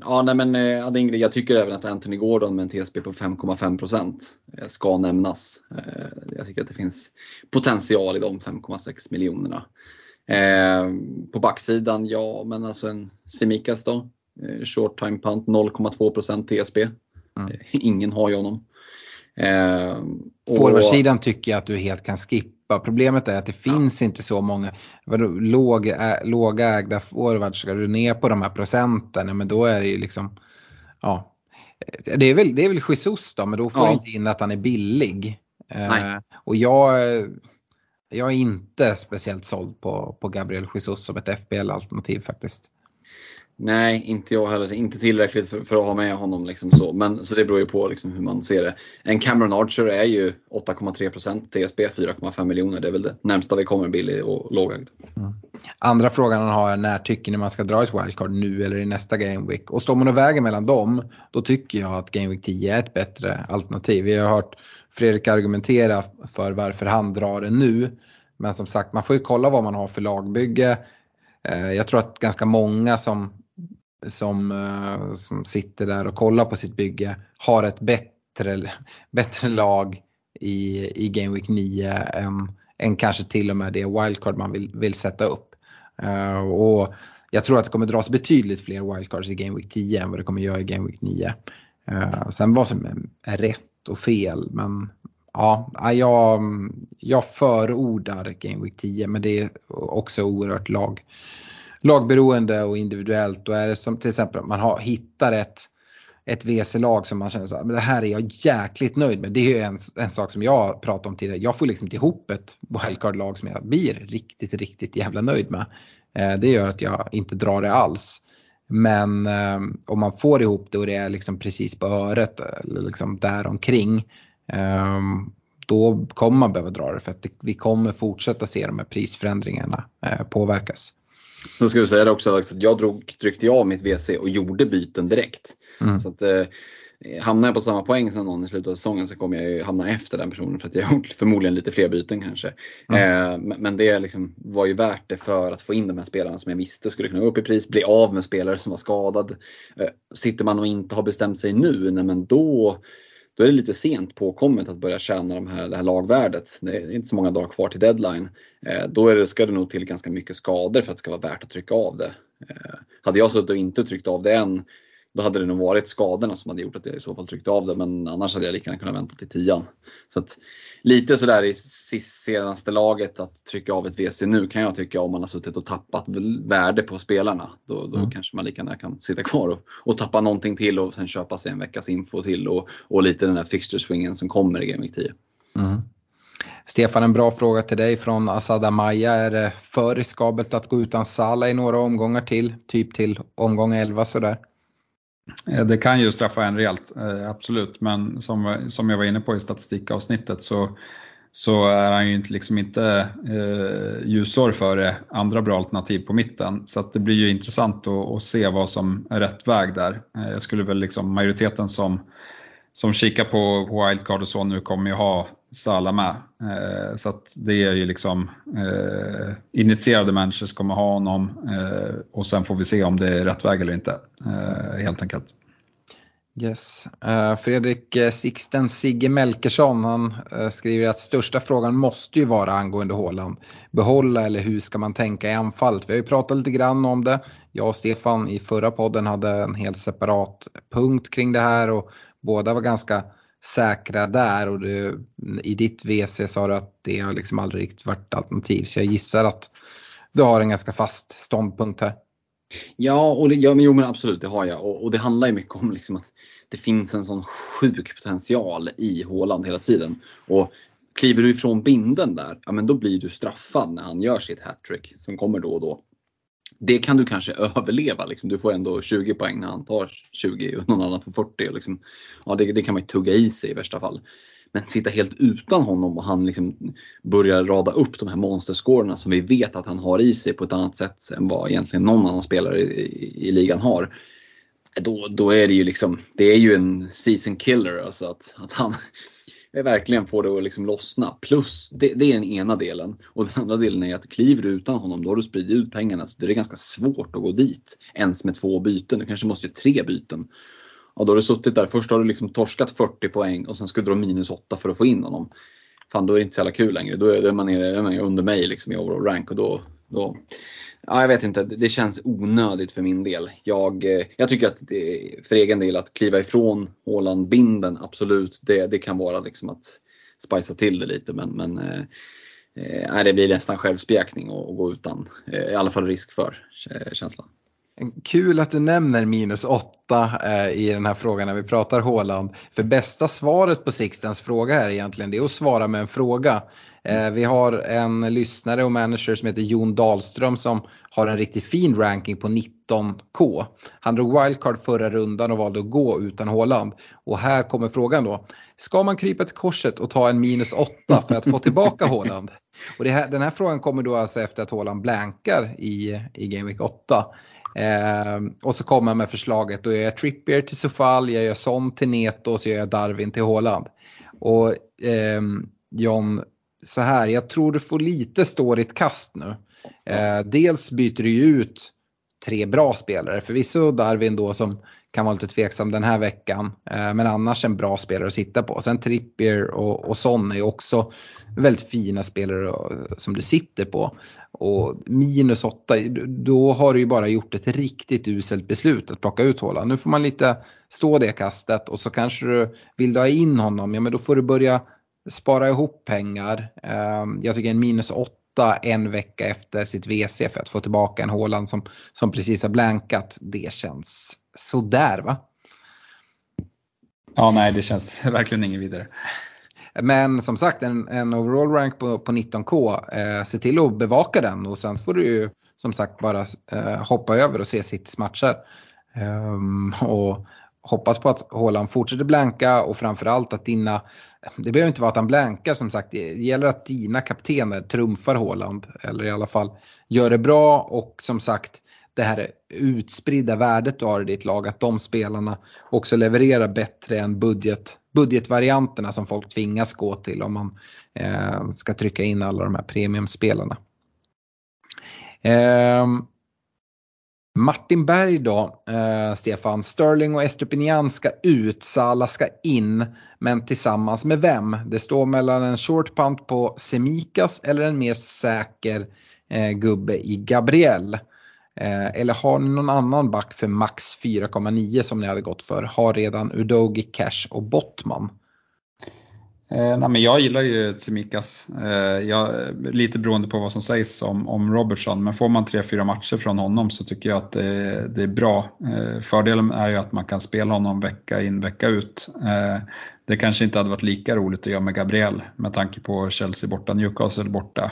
Speaker 3: ja, nej, men, eh, jag tycker även att Anthony Gordon med en TSB på 5,5% eh, ska nämnas. Jag tycker att det finns potential i de 5,6 miljonerna. På backsidan, ja men alltså en Semikas då. Short time punt 0,2% TSB. Mm. Ingen har ju honom.
Speaker 2: Eh, Forwardsidan tycker jag att du helt kan skippa. Problemet är att det finns inte så många låg, ä, låga forwards. Ska du ner på de här procenten, men då är det ju liksom, ja. Det är väl, det är väl Jesus då, men då får ja. du inte in att han är billig. Eh, och jag, jag är inte speciellt såld på, på Gabriel Jesus som ett FBL-alternativ faktiskt.
Speaker 3: Nej, inte jag heller. Inte tillräckligt för, för att ha med honom. Liksom så. Men, så det beror ju på liksom hur man ser det. En Cameron Archer är ju 8,3% TSB, 4,5 miljoner. Det är väl det närmsta vi kommer billig och lågägd. Mm.
Speaker 2: Andra frågan han har är när tycker ni man ska dra ett wildcard? Nu eller i nästa Game Week? Och står man och väger mellan dem, då tycker jag att Game Week 10 är ett bättre alternativ. Vi har hört Fredrik argumentera för varför han drar det nu. Men som sagt, man får ju kolla vad man har för lagbygge. Eh, jag tror att ganska många som som, eh, som sitter där och kollar på sitt bygge har ett bättre, bättre lag i, i Game Week 9 än, än kanske till och med det wildcard man vill, vill sätta upp. Uh, och jag tror att det kommer dras betydligt fler wildcards i Game Week 10 än vad det kommer göra i Game Week 9. Uh, eh, sen vad som är rätt och fel men ja, jag, jag förordar Game Week 10 men det är också oerhört lag, lagberoende och individuellt. Och är det som till exempel att man har, hittar ett, ett WC-lag som man känner så det här är jag jäkligt nöjd med. Det är ju en, en sak som jag pratade om tidigare. Jag får liksom inte ihop ett wildcard-lag som jag blir riktigt, riktigt jävla nöjd med. Eh, det gör att jag inte drar det alls. Men eh, om man får ihop det och det är liksom precis på öret eller liksom däromkring. Eh, då kommer man behöva dra det för att det, vi kommer fortsätta se de här prisförändringarna eh, påverkas.
Speaker 3: Så ska du säga det också Alex, att jag drog, tryckte av mitt WC och gjorde byten direkt. Mm. Så att, eh, hamnar jag på samma poäng som någon i slutet av säsongen så kommer jag ju hamna efter den personen för att jag har gjort förmodligen lite fler byten kanske. Mm. Eh, men det liksom var ju värt det för att få in de här spelarna som jag visste skulle kunna gå upp i pris, bli av med spelare som var skadad. Eh, sitter man och inte har bestämt sig nu, nej men då då är det lite sent påkommet att börja tjäna de här, det här lagvärdet. Det är inte så många dagar kvar till deadline. Eh, då är det, ska det nog till ganska mycket skador för att det ska vara värt att trycka av det. Eh, hade jag suttit och inte tryckt av det än, då hade det nog varit skadorna som hade gjort att jag i så fall tryckte av det. Men annars hade jag lika gärna kunnat vänta till tian. Så att, lite sådär i senaste laget att trycka av ett WC nu kan jag tycka om man har suttit och tappat värde på spelarna. Då, då mm. kanske man lika gärna kan sitta kvar och, och, tappa någonting till och sen köpa sig en veckas info till och, och lite den där fixture som kommer i Game 10. Mm.
Speaker 2: Stefan, en bra fråga till dig från Asada Maja. Är det för riskabelt att gå utan Sala i några omgångar till? Typ till omgång 11 sådär?
Speaker 4: Eh, det kan ju straffa en rejält, eh, absolut. Men som, som jag var inne på i statistikavsnittet så, så är han ju inte, liksom inte eh, ljusår före andra bra alternativ på mitten. Så det blir ju intressant att, att, se vad som är rätt väg där. Eh, jag skulle väl liksom, majoriteten som, som kikar på, på wildcard och så nu kommer ju ha Salah med. Eh, så att det är ju liksom eh, initierade som kommer ha honom eh, och sen får vi se om det är rätt väg eller inte. Eh, helt enkelt.
Speaker 2: Yes. Eh, Fredrik eh, Sixten Sigge Melkersson han skriver att största frågan måste ju vara angående Håland. Behålla eller hur ska man tänka i anfallet? Vi har ju pratat lite grann om det. Jag och Stefan i förra podden hade en helt separat punkt kring det här och båda var ganska säkra där och det, i ditt WC sa du att det har liksom aldrig riktigt varit alternativ. Så jag gissar att du har en ganska fast ståndpunkt här.
Speaker 3: Ja, och det, ja men, jo, men absolut det har jag och, och det handlar ju mycket om liksom att det finns en sån sjuk potential i Håland hela tiden. Och kliver du ifrån binden där, ja men då blir du straffad när han gör sitt hattrick som kommer då och då. Det kan du kanske överleva. Liksom. Du får ändå 20 poäng när han tar 20 och någon annan får 40. Liksom. Ja, det, det kan man ju tugga i sig i värsta fall. Men sitta helt utan honom och han liksom börjar rada upp de här monsterscorerna som vi vet att han har i sig på ett annat sätt än vad egentligen någon annan spelare i, i, i ligan har. Då, då är det ju liksom, det är ju en season killer alltså att, att han verkligen får det att liksom lossna. Plus, det, det, är den ena delen. Och den andra delen är att kliver du utan honom då har du spridit ut pengarna så det är ganska svårt att gå dit. Ens med två byten, du kanske måste göra tre byten. Ja, då har du suttit där, först har du liksom torskat 40 poäng och sen ska du dra minus 8 för att få in honom. Fan då är det inte så jävla kul längre. Då är man, nere, är man under mig liksom i overall rank och då, då Ja, jag vet inte, det känns onödigt för min del. Jag, eh, jag tycker att det, för egen del att kliva ifrån Håland-binden, absolut, det, det kan vara liksom att spicea till det lite men, men eh, eh det blir nästan självspjäkning att gå utan, eh, i alla fall risk för eh, känslan.
Speaker 2: Kul att du nämner minus 8 eh, i den här frågan när vi pratar Håland. För bästa svaret på Sixtens fråga här egentligen det är att svara med en fråga. Eh, vi har en lyssnare och manager som heter Jon Dahlström som har en riktigt fin ranking på 19K. Han drog wildcard förra rundan och valde att gå utan Håland. Och här kommer frågan då. Ska man krypa till korset och ta en minus 8 för att få tillbaka Håland? Och här, den här frågan kommer då alltså efter att Håland blankar i, i Game Week 8. Eh, och så kommer han med förslaget, då gör jag Trippier till Sofal, jag gör Son till Neto och så gör jag Darwin till Håland. Och eh, John, så här, jag tror du får lite stå ditt kast nu. Eh, dels byter du ju ut tre bra spelare, förvisso Darwin då som kan vara lite tveksam den här veckan. Eh, men annars en bra spelare att sitta på. Sen Trippier och, och Son är också väldigt fina spelare eh, som du sitter på. Och minus 8, då har du ju bara gjort ett riktigt uselt beslut att plocka ut Haaland. Nu får man lite stå det kastet och så kanske du vill du ha in honom, ja men då får du börja spara ihop pengar. Ehm, jag tycker en minus 8 en vecka efter sitt WC för att få tillbaka en Haaland som, som precis har blankat, det känns sådär va?
Speaker 4: Ja, nej det känns verkligen inget vidare.
Speaker 2: Men som sagt en, en overall rank på, på 19K, eh, se till att bevaka den och sen får du ju som sagt bara eh, hoppa över och se Citys matcher. Um, och hoppas på att Haaland fortsätter blanka och framförallt att dina, det behöver inte vara att han blankar som sagt, det gäller att dina kaptener trumfar Haaland eller i alla fall gör det bra och som sagt det här utspridda värdet du har i ditt lag, att de spelarna också levererar bättre än budget, budgetvarianterna som folk tvingas gå till om man eh, ska trycka in alla de här premiumspelarna. Eh, Martin Berg då, eh, Stefan. Sterling och Estupinian ska ut, Sala ska in. Men tillsammans med vem? Det står mellan en short punt på Semikas eller en mer säker eh, gubbe i Gabriel. Eh, eller har ni någon annan back för max 4,9 som ni hade gått för? Har redan Udogi, Cash och Bottman.
Speaker 4: Eh, nej, men jag gillar ju Tsimikas, eh, jag, lite beroende på vad som sägs om, om Robertson. Men får man 3-4 matcher från honom så tycker jag att det, det, är bra. Eh, fördelen är ju att man kan spela honom vecka in vecka ut. Eh, det kanske inte hade varit lika roligt att göra med Gabriel med tanke på Chelsea borta, Newcastle borta.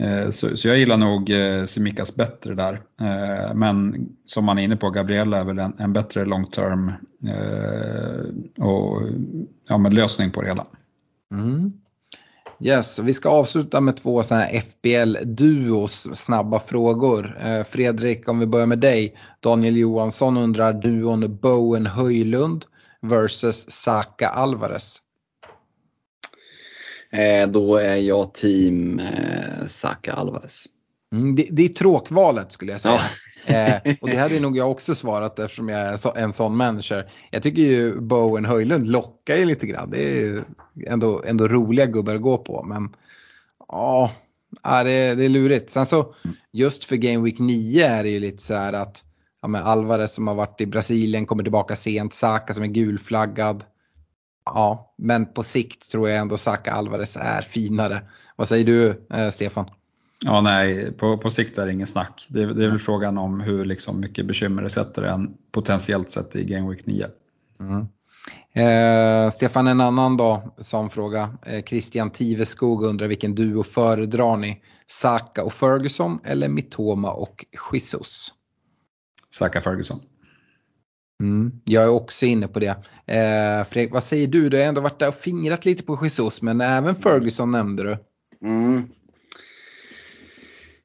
Speaker 4: Eh, så, så, jag gillar nog eh, Simikas bättre där. Eh, men som man är inne på, Gabriella är väl en, en bättre long term och, ja, men lösning på det hela.
Speaker 2: Mm. Yes, vi ska avsluta med två sådana här FBL-duos, snabba frågor. Fredrik, om vi börjar med dig. Daniel Johansson undrar duon Bowen Höjlund versus Saka Alvarez.
Speaker 3: Eh, då är jag team eh, Saka Alvarez.
Speaker 2: Mm, det, det är tråkvalet skulle jag säga. eh, och det hade nog jag också svarat eftersom jag är så, en sån manager. Jag tycker ju Bowen Höjlund lockar ju lite grann. Det är ändå, ändå roliga gubbar att gå på. Men ja, det, det är lurigt. Sen så just för Game Week 9 är det ju lite så här att ja, Alvarez som har varit i Brasilien kommer tillbaka sent. Saka som är gulflaggad. Ja, men på sikt tror jag ändå Saka Alvarez är finare. Vad säger du eh, Stefan?
Speaker 4: Ja, nej, på, på sikt är det ingen snack. Det, det är väl frågan om hur liksom mycket bekymmer det sätter en potentiellt sett i Game Week 9.
Speaker 2: Mm. Eh, Stefan, en annan då som fråga. Eh, Christian Tiveskog undrar vilken duo föredrar ni? Saka och Ferguson eller Mitoma och Jesus?
Speaker 4: Saka Ferguson.
Speaker 2: Mm, jag är också inne på det. Eh, Fredrik, vad säger du? Du har ändå varit där och fingrat lite på Jesus men även Ferguson nämnde du.
Speaker 3: Mm.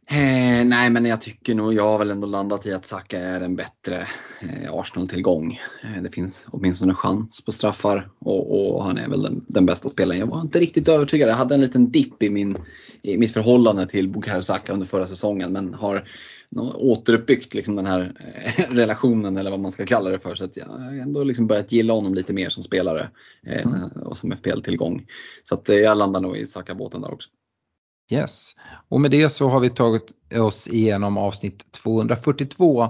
Speaker 3: Eh, nej men jag tycker nog, jag har väl ändå landat i att Saka är en bättre eh, Arsenal-tillgång. Eh, det finns åtminstone chans på straffar och, och han är väl den, den, bästa spelaren. Jag var inte riktigt övertygad. Jag hade en liten dipp i, min, i mitt förhållande till Bukayo Saka under förra säsongen men har återuppbyggt liksom den här eh, relationen eller vad man ska kalla det för. Så att jag har ändå liksom börjat gilla honom lite mer som spelare eh, mm. och som FPL-tillgång. Så att eh, jag landar nog i Saka-båten där också.
Speaker 2: Yes, och med det så har vi tagit oss igenom avsnitt 242.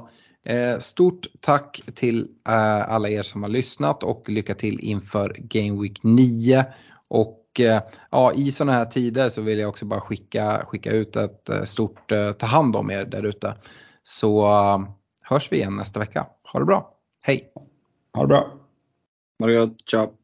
Speaker 2: Eh, stort tack till alla er som har lyssnat och lycka till inför Game Week 9. Och eh, ja, i sådana här tider så vill jag också bara skicka, skicka ut ett stort ta hand om er där ute. Så hörs vi igen nästa vecka. Ha det bra, hej!
Speaker 4: Ha det bra!
Speaker 3: Ha det gott, ciao!